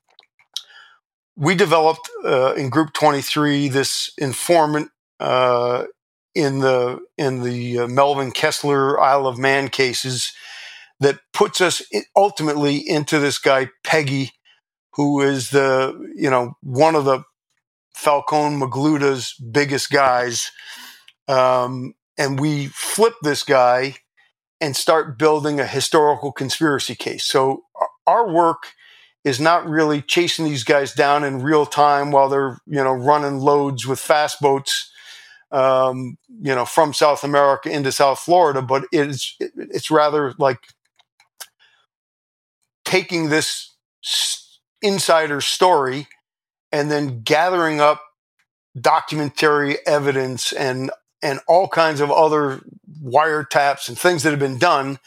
we developed uh, in Group 23 this informant uh, in the in the uh, Melvin Kessler Isle of Man cases that puts us ultimately into this guy Peggy, who is the you know one of the Falcon Magluta's biggest guys. Um, and we flip this guy and start building a historical conspiracy case. So our work is not really chasing these guys down in real time while they're you know running loads with fast boats, um, you know, from South America into South Florida, but it's it's rather like taking this insider story and then gathering up documentary evidence and and all kinds of other wiretaps and things that have been done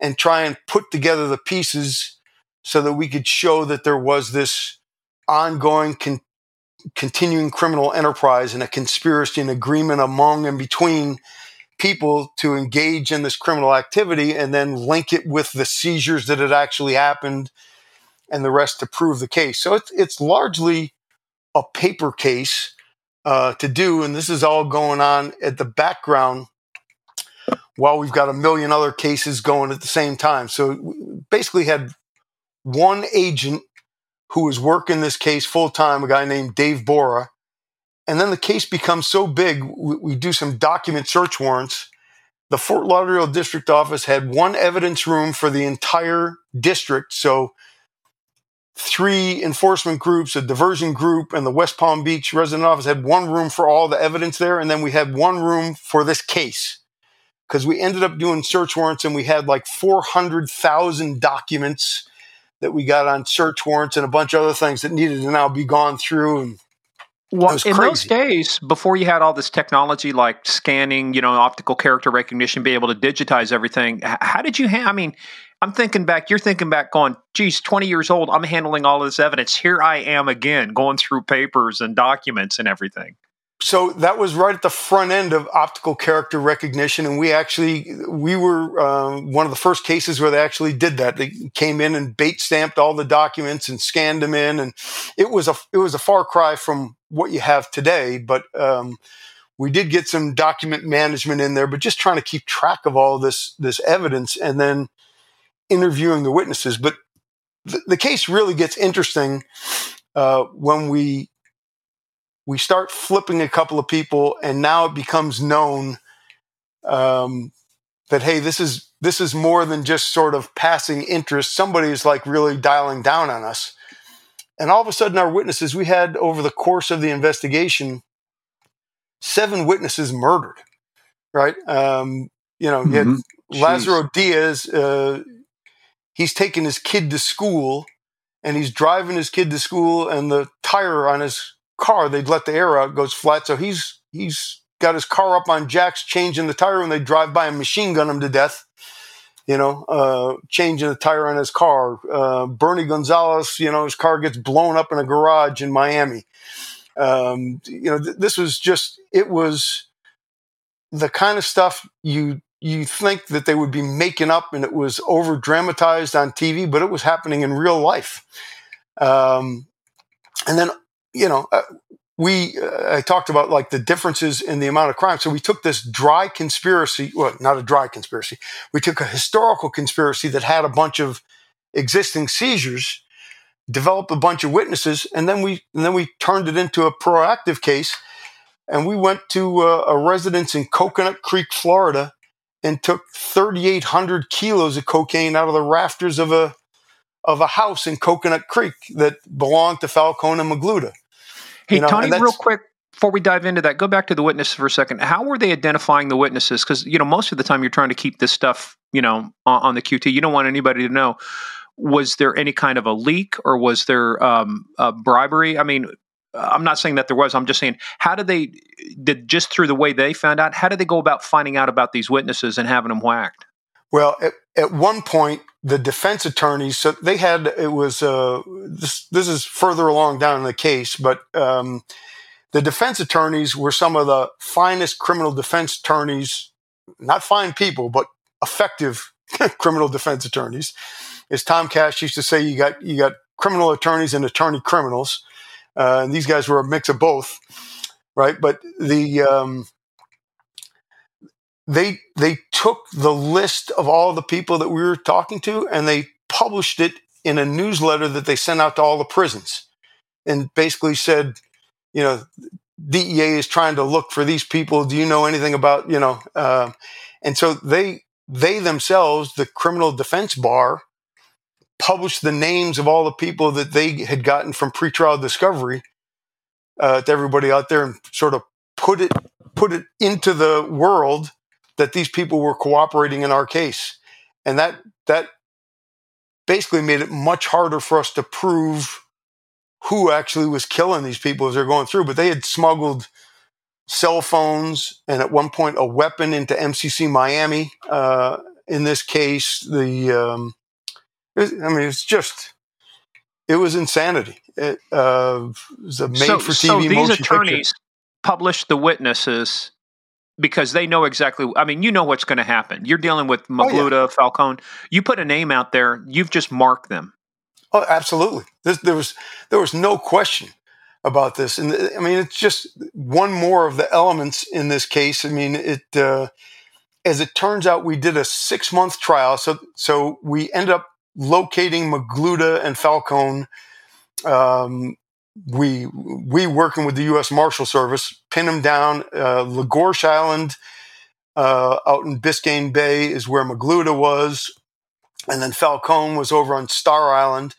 and try and put together the pieces so that we could show that there was this ongoing con- continuing criminal enterprise and a conspiracy and agreement among and between people to engage in this criminal activity and then link it with the seizures that had actually happened and the rest to prove the case. So it's, it's largely a paper case uh, to do, and this is all going on at the background while we've got a million other cases going at the same time. So basically, had one agent who was working this case full time, a guy named Dave Bora. And then the case becomes so big, we, we, do some document search warrants. The Fort Lauderdale District Office had one evidence room for the entire district. So three enforcement groups, a diversion group, and the West Palm Beach resident office had one room for all the evidence there. And then we had one room for this case because we ended up doing search warrants and we had like 400,000 documents that we got on search warrants and a bunch of other things that needed to now be gone through and well, in those days, before you had all this technology like scanning, you know, optical character recognition, be able to digitize everything, how did you? Ha- I mean, I'm thinking back. You're thinking back, going, "Geez, 20 years old. I'm handling all this evidence. Here I am again, going through papers and documents and everything." So that was right at the front end of optical character recognition and we actually we were uh, one of the first cases where they actually did that. They came in and Bates stamped all the documents and scanned them in and it was a it was a far cry from what you have today but um, we did get some document management in there but just trying to keep track of all this this evidence and then interviewing the witnesses. But the, the case really gets interesting uh, when we we start flipping a couple of people, and now it becomes known um, that hey, this is this is more than just sort of passing interest. Somebody is like really dialing down on us. And all of a sudden, our witnesses, we had over the course of the investigation, seven witnesses murdered. Right? Um, you know, mm-hmm. you had mm-hmm. Lazaro Diaz. Uh, he's taking his kid to school, and he's driving his kid to school, and the tire on his car, they'd let the air out, goes flat. So he's he's got his car up on jacks, changing the tire and they drive by and machine gun him to death. You know, uh, changing the tire on his car. Uh, Bernie Gonzalez, you know, his car gets blown up in a garage in Miami. Um, you know, th- this was just it was the kind of stuff you you think that they would be making up and it was over dramatized on TV, but it was happening in real life. Um, and then you know, uh, we uh, I talked about like the differences in the amount of crime. So we took this dry conspiracy, well, not a dry conspiracy. We took a historical conspiracy that had a bunch of existing seizures, developed a bunch of witnesses, and then we and then we turned it into a proactive case. And we went to uh, a residence in Coconut Creek, Florida, and took 3,800 kilos of cocaine out of the rafters of a of a house in Coconut Creek that belonged to Falcon and Magluta. Hey, you know, Tony, real quick before we dive into that, go back to the witnesses for a second. How were they identifying the witnesses? Because you know, most of the time you're trying to keep this stuff, you know, on, on, the QT. You don't want anybody to know. Was there any kind of a leak, or was there um, bribery? I mean, I'm not saying that there was. I'm just saying, how did they did just through the way they found out? How did they go about finding out about these witnesses and having them whacked? Well, at, at one point, the defense attorneys, so they had, it was, uh, this, this is further along down in the case, but um, the defense attorneys were some of the finest criminal defense attorneys, not fine people, but effective criminal defense attorneys. As Tom Cash used to say, you got, you got criminal attorneys and attorney criminals. Uh, and these guys were a mix of both, right? But the, um, they they took the list of all the people that we were talking to and they published it in a newsletter that they sent out to all the prisons and basically said you know DEA is trying to look for these people. Do you know anything about you know uh, and so they they themselves the criminal defense bar published the names of all the people that they had gotten from pretrial discovery uh, to everybody out there and sort of put it put it into the world that these people were cooperating in our case. And that, that basically made it much harder for us to prove who actually was killing these people as they're going through. But they had smuggled cell phones and at one point a weapon into MCC Miami. Uh, in this case, the, um, was, I mean, it's just, it was insanity. It, uh, it was a made so, for TV so these attorneys picture. published the witnesses because they know exactly. I mean, you know what's going to happen. You're dealing with Magluta, oh, yeah. Falcon. You put a name out there, you've just marked them. Oh, absolutely. There, there was there was no question. about this. And I mean, it's just one more of the elements in this case. I mean, it uh, as it turns out, we did a six month trial. So so we end up locating Magluta and Falcon. Um, we we working with the U.S. Marshal Service, pin them down. Uh, Island uh, out in Biscayne Bay is where Magluta was, and then Falcon was over on Star Island.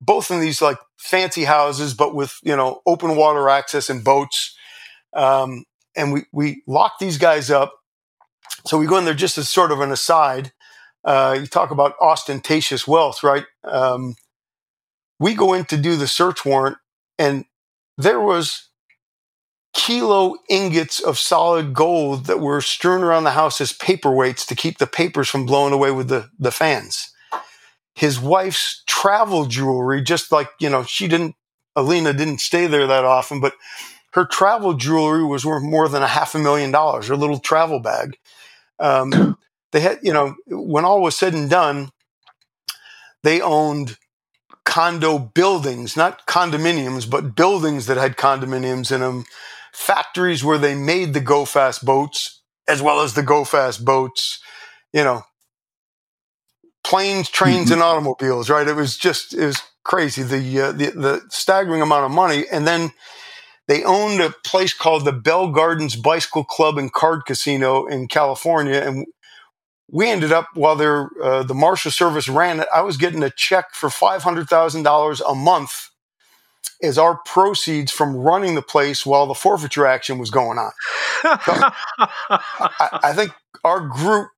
Both in these like fancy houses, but with you know open water access and boats. Um, and we we lock these guys up. So we go in there just as sort of an aside. Uh, you talk about ostentatious wealth, right? Um, we go in to do the search warrant, and there was kilo ingots of solid gold that were strewn around the house as paperweights to keep the papers from blowing away with the, the fans. His wife's travel jewelry, just like, you know, she didn't, Alina didn't stay there that often, but her travel jewelry was worth more than a half a million dollars, her little travel bag. Um, they had, you know, when all was said and done, they owned condo buildings, not condominiums, but buildings that had condominiums in them factories where they made the go fast boats as well as the go fast boats, you know, planes, trains, mm-hmm. and automobiles, right? It was just, it was crazy. The, uh, the, the staggering amount of money. And then they owned a place called the Bell Gardens Bicycle Club and Card Casino in California. And we ended up while uh, the Marshal Service ran it, I was getting a check for $500,000 a month as our proceeds from running the place while the forfeiture action was going on. So I, I, think our group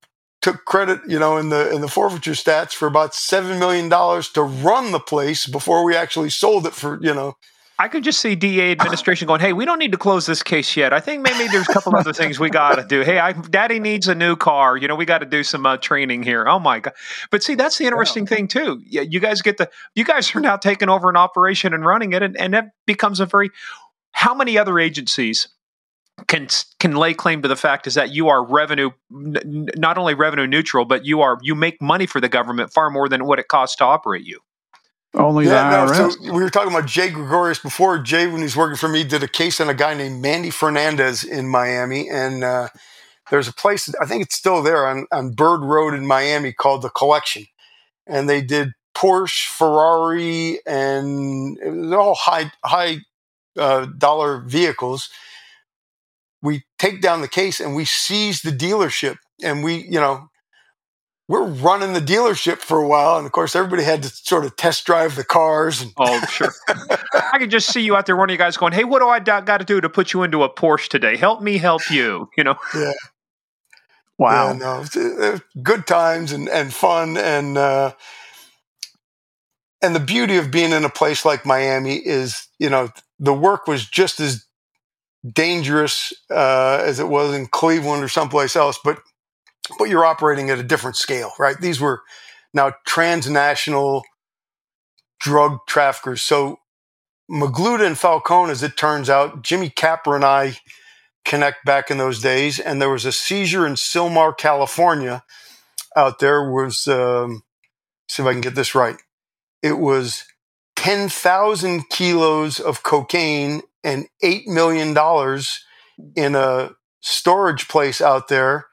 took credit, you know, in the in the forfeiture stats for about seven million dollars to run the place before we actually sold it for, you know, I could just see DA administration going, "Hey, we don't need to close this case yet. I think maybe there's a couple other things we got to do. Hey, I, Daddy needs a new car. You know, we got to do some uh, training here. Oh my god! But see, that's the interesting yeah. thing too. Yeah, You guys get the you guys are now taking over an operation and running it, and, and that becomes a very. How many other agencies can can lay claim to the fact is that you are revenue n- not only revenue neutral, but you are you make money for the government far more than what it costs to operate you. Only yeah, the IRS. No, so we were talking about Jay Gregorius before. Jay, when he's working for me, did a case on a guy named Mandy Fernandez in Miami, and uh, there's a place I think it's still there on on Bird Road in Miami called the Collection, and they did Porsche, Ferrari, and they're all high high uh, dollar vehicles. We take down the case and we seize the dealership, and we you know we're running the dealership for a while, and of course, everybody had to sort of test drive the cars. And oh, sure. I can just see you out there, one of you guys going, "Hey, what do I got to do to put you into a Porsche today? Help me, help you." You know? Yeah. Wow. Yeah, no, it was good times and and fun and uh, and the beauty of being in a place like Miami is, you know, the work was just as dangerous uh, as it was in Cleveland or someplace else, but but you're operating at a different scale, right? These were now transnational drug traffickers. So Magluta and Falcon, as it turns out, Jimmy Capper and I connect back in those days, and there was a seizure in Sylmar, California. Out there was, um, see if I can get this right. It was ten thousand kilos of cocaine and eight million dollars in a storage place out there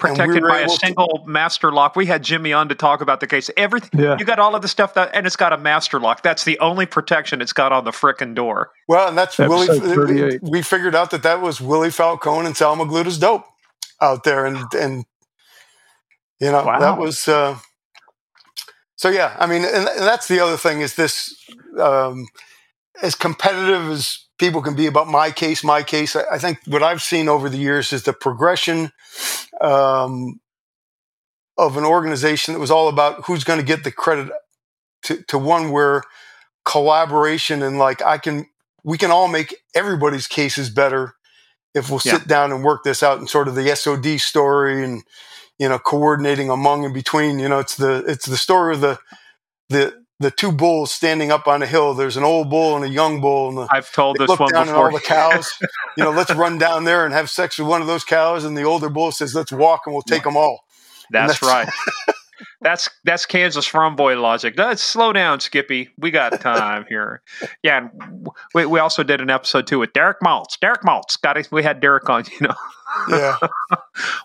protected we by a single to- master lock. We had Jimmy on to talk about the case. Everything yeah. you got all of the stuff that, and it's got a master lock. That's the only protection it's got on the frickin' door. Well, and that's Episode Willie. We figured out that that was Willy Falcon and Sal Magluta's dope out there, and and you know wow. that was. Uh, so yeah, I mean, and, and that's the other thing is this um, as competitive as people can be about my case, my case. I, I think what I've seen over the years is the progression um, of an organization that was all about who's going to get the credit to, to one where collaboration and like I can, we can all make everybody's cases better if we'll yeah. sit down and work this out and sort of the SOD story and you know coordinating among and between. You know, it's the it's the story of the the the two bulls standing up on a hill. There's an old bull and a young bull. And the, I've told this look one down before. all the cows. you know, let's run down there and have sex with one of those cows. And the older bull says, "Let's walk and we'll take them all." That's, that's right. that's that's Kansas farm boy logic. Let's slow down, Skippy. We got time here. Yeah, we, we also did an episode too with Derek Maltz. Derek Maltz got it. We had Derek on. You know. Yeah.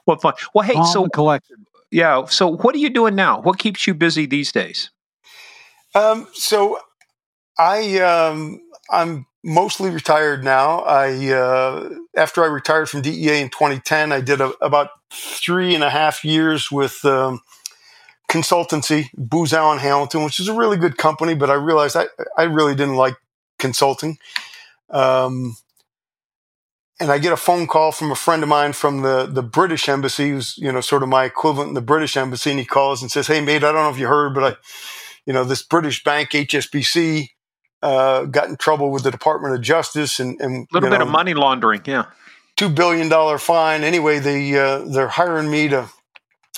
what fun. Well, hey, so collected. Yeah. So, what are you doing now? What keeps you busy these days? Um. So, I um I'm mostly retired now. I uh, after I retired from DEA in 2010, I did a, about three and a half years with um, consultancy, Booz Allen Hamilton, which is a really good company. But I realized I I really didn't like consulting. Um, and I get a phone call from a friend of mine from the the British embassy, who's you know sort of my equivalent in the British embassy, and he calls and says, "Hey, mate, I don't know if you heard, but I, you know, this British bank HSBC." uh, got in trouble with the Department of Justice and, and a little bit know, of money laundering. Yeah, two billion dollar fine. Anyway, they uh, they're hiring me to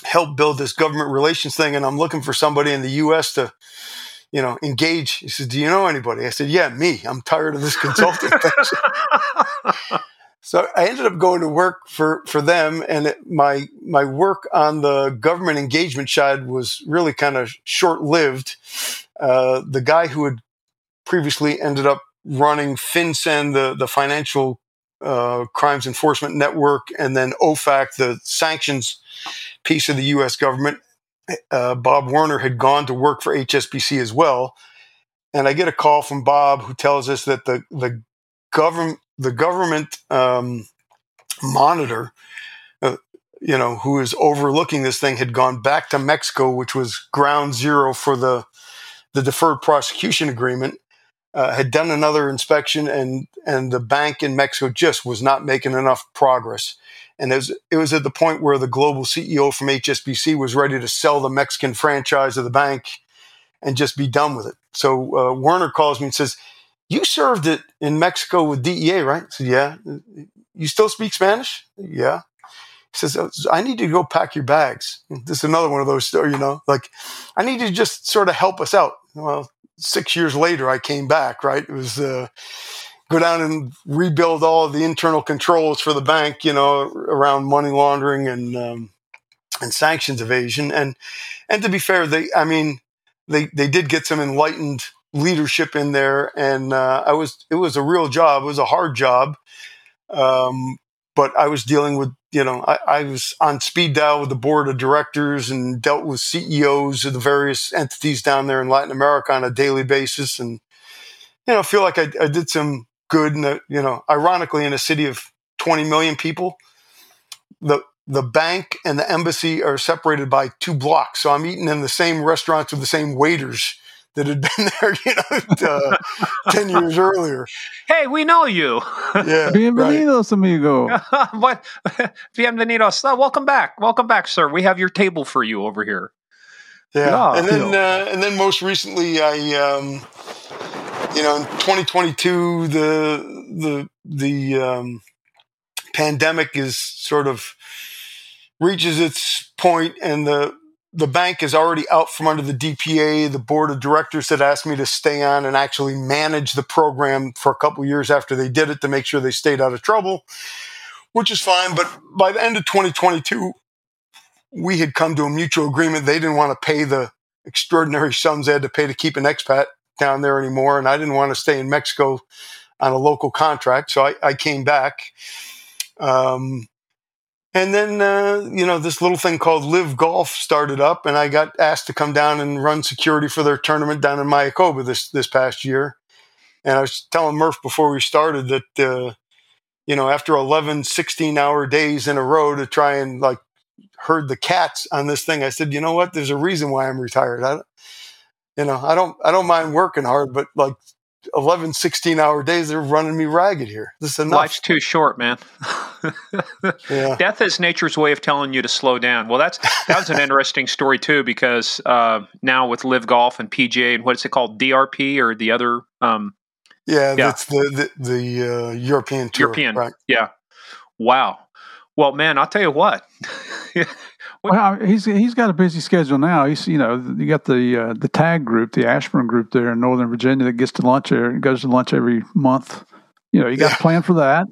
help build this government relations thing, and I'm looking for somebody in the U.S. to you know engage. He said, "Do you know anybody?" I said, "Yeah, me. I'm tired of this consulting thing." So I ended up going to work for, for them, and it, my my work on the government engagement side was really kind of short lived. Uh, the guy who had previously ended up running FinCEN, the, the financial uh, crimes enforcement network, and then OFAC, the sanctions piece of the U.S. government. Uh, Bob Werner had gone to work for HSBC as well, and I get a call from Bob who tells us that the the government the government um, monitor, uh, you know, who is overlooking this thing, had gone back to Mexico, which was ground zero for the the deferred prosecution agreement, uh, had done another inspection, and and the bank in Mexico just was not making enough progress. And it was, it was at the point where the global CEO from HSBC was ready to sell the Mexican franchise of the bank and just be done with it. So uh, Werner calls me and says, "You served it in Mexico with DEA, right?" I said, "Yeah." You still speak Spanish? Yeah. He says, oh, I need to go pack your bags. This is another one of those, you know, like, I need to just sort of help us out. Well, six years later, I came back, right? It was, uh, go down and rebuild all of the internal controls for the bank, you know, around money laundering and, um, and sanctions evasion. And, and to be fair, they, I mean, they, they did get some enlightened leadership in there. And, uh, I was, it was a real job. It was a hard job. Um, but I was dealing with, you know, I, I, was on speed dial with the board of directors and dealt with CEOs of the various entities down there in Latin America on a daily basis. And, you know, feel like I, I did some good. And, you know, ironically, in a city of 20 million people, the, the bank and the embassy are separated by two blocks. So I'm eating in the same restaurants with the same waiters that had been there, you know, uh, 10 years earlier. Hey, we know you. Yeah. Bienvenidos, right. amigo. what? Bienvenidos. Oh, welcome back. Welcome back, sir. We have your table for you over here. Yeah. and then, uh, and then most recently, I, um, you know, in 2022, the, the, the, um, pandemic is sort of reaches its point and the the bank is already out from under the DPA. The board of directors had asked me to stay on and actually manage the program for a couple years after they did it to make sure they stayed out of trouble, which is fine. But by the end of 2022, we had come to a mutual agreement. They didn't want to pay the extraordinary sums they had to pay to keep an expat down there anymore. And I didn't want to stay in Mexico on a local contract. So I, I came back. Um, and then, uh, you know, this little thing called LIV Golf started up, and I got asked to come down and run security for their tournament down in Mayakoba this this past year. And I was telling Murph before we started that, uh, you know, after 11, 16 hour days in a row to try and like herd the cats on this thing, I said, you know what? There's a reason why I'm retired. I, you know, I don't, I don't mind working hard, but like 11, 16 hour days, they're running me ragged here. This is enough. Life's too short, man. yeah. Death is nature's way of telling you to slow down. Well, that's that was an interesting story too, because uh, now with LIV Golf and PGA and what's it called, DRP or the other? Um, yeah, yeah, that's the the, the uh, European tour. European, right? Yeah. Wow. Well, man, I'll tell you what. well, he's he's got a busy schedule now. He's you know you got the uh, the tag group, the Ashburn group there in Northern Virginia that gets to lunch there, goes to lunch every month. You know, you got yeah. a plan for that.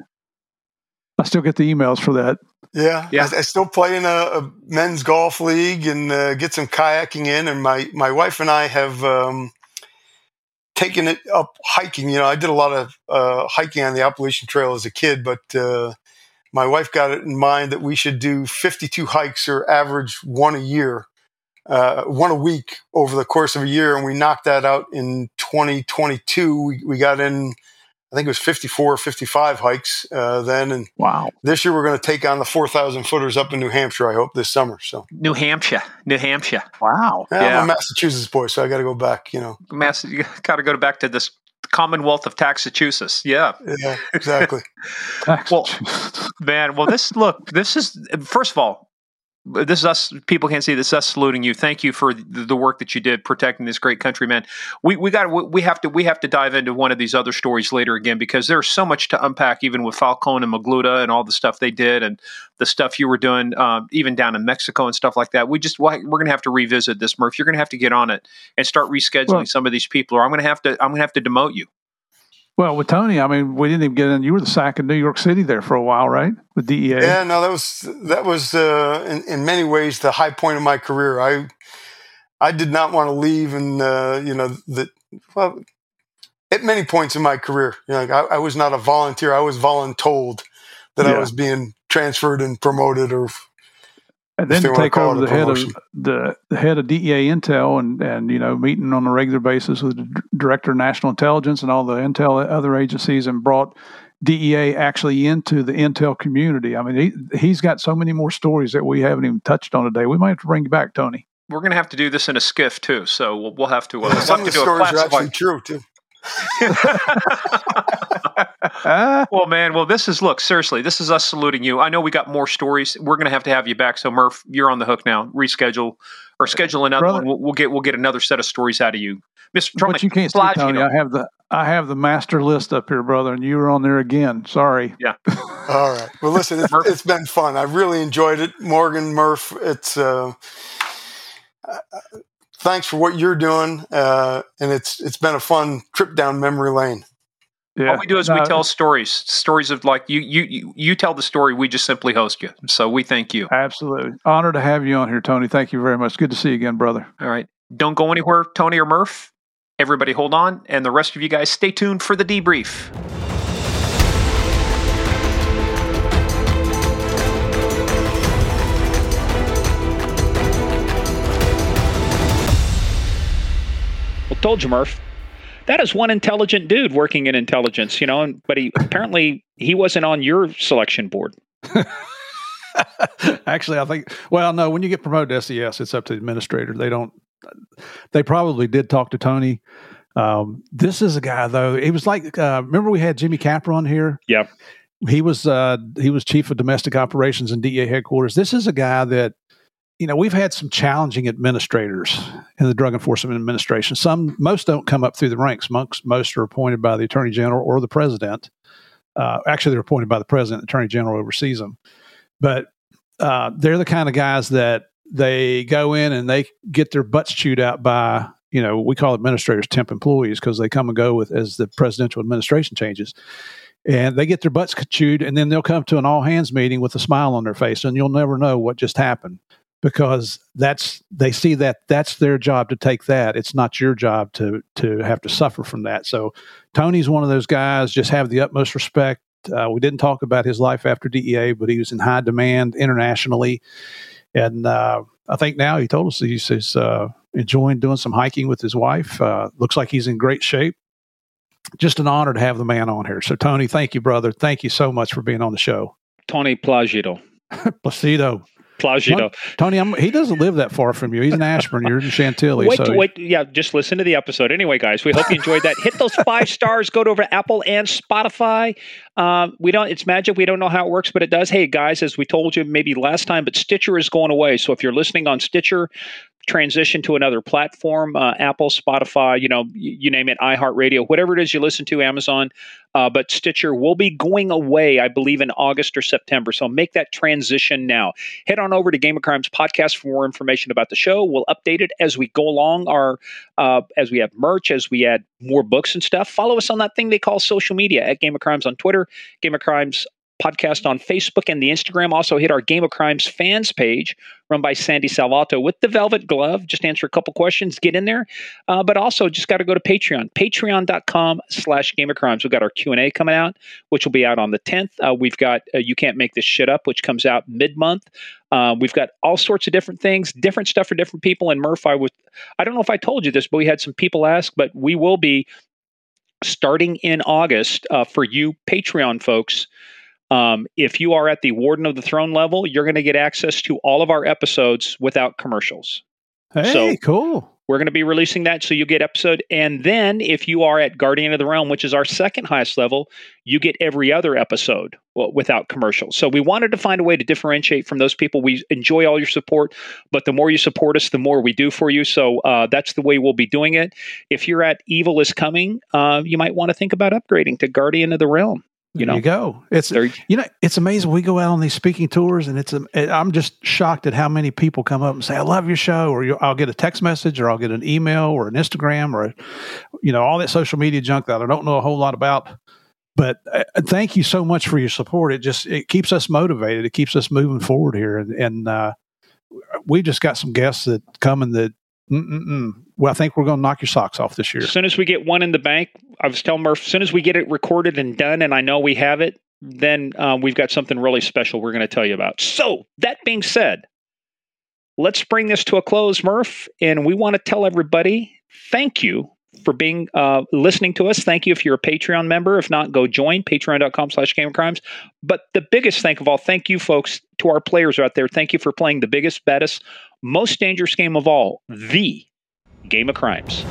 I still get the emails for that. Yeah, yeah. I, I still play in a, a, men's golf league and uh, get some kayaking in. And my my wife and I have um, taken it up hiking. You know, I did a lot of uh, hiking on the Appalachian Trail as a kid, but uh, my wife got it in mind that we should do 52 hikes or average one a year, uh, one a week over the course of a year. And we knocked that out in 2022. We, we got in I think it was 54 55 hikes uh, then. And wow. This year we're going to take on the 4,000 footers up in New Hampshire, I hope, this summer. So New Hampshire, New Hampshire. Wow. Yeah, yeah. I'm a Massachusetts boy, so I got to go back, you know. Mass- you got to go back to this Commonwealth of Massachusetts. Yeah. Yeah, exactly. well, man, well, this, look, this is, first of all, this is us. People can't see this. Us saluting you. Thank you for the work that you did protecting this great country, man. We we got we have to we have to dive into one of these other stories later again because there's so much to unpack, even with Falcon and Magluta and all the stuff they did and the stuff you were doing, um, even down in Mexico and stuff like that. We just we're going to have to revisit this, Murph. You're going to have to get on it and start rescheduling well, some of these people, or I'm going to have to I'm going to have to demote you. Well, with Tony, I mean, we didn't even get in. You were the sack in New York City there for a while, right? With DEA. Yeah, no, that was that was uh, in, in many ways the high point of my career. I I did not want to leave, and uh, you know that well, at many points in my career, you know, like I, I, was not a volunteer. I was voluntold that yeah. I was being transferred and promoted or and then to take over the head of the, the head of DEA Intel and and you know meeting on a regular basis with the director of national intelligence and all the intel other agencies and brought DEA actually into the intel community. I mean, he he's got so many more stories that we haven't even touched on today. We might have to bring you back, Tony. We're going to have to do this in a skiff too, so we'll, we'll have to. Uh, we'll Some have of the stories are actually true too. well, man, well, this is look seriously. This is us saluting you. I know we got more stories. We're going to have to have you back. So, Murph, you're on the hook now. Reschedule or schedule another Brother, one. We'll, we'll, get we'll get another set of stories out of you, Mr. But you can't see, Tony. I have the I have the master list up here, brother, and you were on there again. Sorry. Yeah. All right. Well, listen, it's, it's been fun. I really enjoyed it, Morgan Murph. It's. Uh, thanks for what you're doing, uh, and it's it's been a fun trip down memory lane. Yeah. All we do is no, we tell stories, stories of like you, you, you tell the story. We just simply host you. So we thank you. Absolutely, honor to have you on here, Tony. Thank you very much. Good to see you again, brother. All right, don't go anywhere, Tony or Murph. Everybody, hold on, and the rest of you guys, stay tuned for the debrief. Well, told you, Murph. That is one intelligent dude working in intelligence, you know, and, but he apparently he wasn't on your selection board. Actually, I think well, no, when you get promoted to SES, it's up to the administrator. They don't they probably did talk to Tony. Um, this is a guy though. He was like uh, remember we had Jimmy Capper on here? Yep. He was uh, he was chief of domestic operations in DEA headquarters. This is a guy that you know, we've had some challenging administrators in the Drug Enforcement Administration. Some, most don't come up through the ranks. Most, most are appointed by the Attorney General or the President. Uh, actually, they're appointed by the President. The Attorney General oversees them. But uh, they're the kind of guys that they go in and they get their butts chewed out by, you know, we call administrators temp employees because they come and go with as the presidential administration changes and they get their butts chewed and then they'll come to an all hands meeting with a smile on their face and you'll never know what just happened because that's they see that that's their job to take that. It's not your job to to have to suffer from that. So tony's one of those guys just have the utmost respect. Uh, we didn't talk about his life after dea but he was in high demand internationally. And uh, i think now he told us he's, he's uh, enjoying doing some hiking with his wife. Uh, looks like he's in great shape. Just an honor to have the man on here. So tony thank you brother. Thank you so much for being on the show. Tony placido placido Placido. Tony, I'm, he doesn't live that far from you. He's in Ashburn. You're in Chantilly. Wait, so. wait, yeah. Just listen to the episode. Anyway, guys, we hope you enjoyed that. Hit those five stars. Go to over Apple and Spotify. Um, we don't. It's magic. We don't know how it works, but it does. Hey, guys, as we told you maybe last time, but Stitcher is going away. So if you're listening on Stitcher, transition to another platform, uh, Apple, Spotify, you know, you, you name it, iHeartRadio, whatever it is you listen to, Amazon. Uh, but Stitcher will be going away, I believe, in August or September. So make that transition now. Head on over to Game of Crimes podcast for more information about the show. We'll update it as we go along. Our uh, as we have merch, as we add more books and stuff. Follow us on that thing they call social media at Game of Crimes on Twitter, Game of Crimes podcast on Facebook and the Instagram. Also, hit our Game of Crimes fans page run by Sandy Salvato with the Velvet Glove. Just answer a couple questions, get in there. Uh, but also, just got to go to Patreon, patreon.com slash Game of Crimes. We've got our Q&A coming out, which will be out on the 10th. Uh, we've got uh, You Can't Make This Shit Up, which comes out mid-month. Uh, we've got all sorts of different things, different stuff for different people. And Murph, I was, I don't know if I told you this, but we had some people ask, but we will be starting in August uh, for you Patreon folks. Um, if you are at the Warden of the Throne level, you're going to get access to all of our episodes without commercials. Hey, so cool. We're going to be releasing that so you get episode. And then if you are at Guardian of the Realm, which is our second highest level, you get every other episode without commercials. So we wanted to find a way to differentiate from those people. We enjoy all your support, but the more you support us, the more we do for you. So uh, that's the way we'll be doing it. If you're at Evil is Coming, uh, you might want to think about upgrading to Guardian of the Realm. You there know, you go. It's you know, it's amazing. We go out on these speaking tours, and it's I'm just shocked at how many people come up and say, "I love your show," or I'll get a text message, or I'll get an email, or an Instagram, or you know, all that social media junk that I don't know a whole lot about. But uh, thank you so much for your support. It just it keeps us motivated. It keeps us moving forward here, and, and uh, we just got some guests that coming that Mm-mm-mm. Well, I think we're going to knock your socks off this year. As soon as we get one in the bank, I was telling Murph, as soon as we get it recorded and done, and I know we have it, then um, we've got something really special we're going to tell you about. So, that being said, let's bring this to a close, Murph. And we want to tell everybody thank you for being uh, listening to us. Thank you if you're a Patreon member. If not, go join patreon.com slash game crimes. But the biggest thank of all, thank you folks to our players out there. Thank you for playing the biggest, baddest, most dangerous game of all, the Game of Crimes.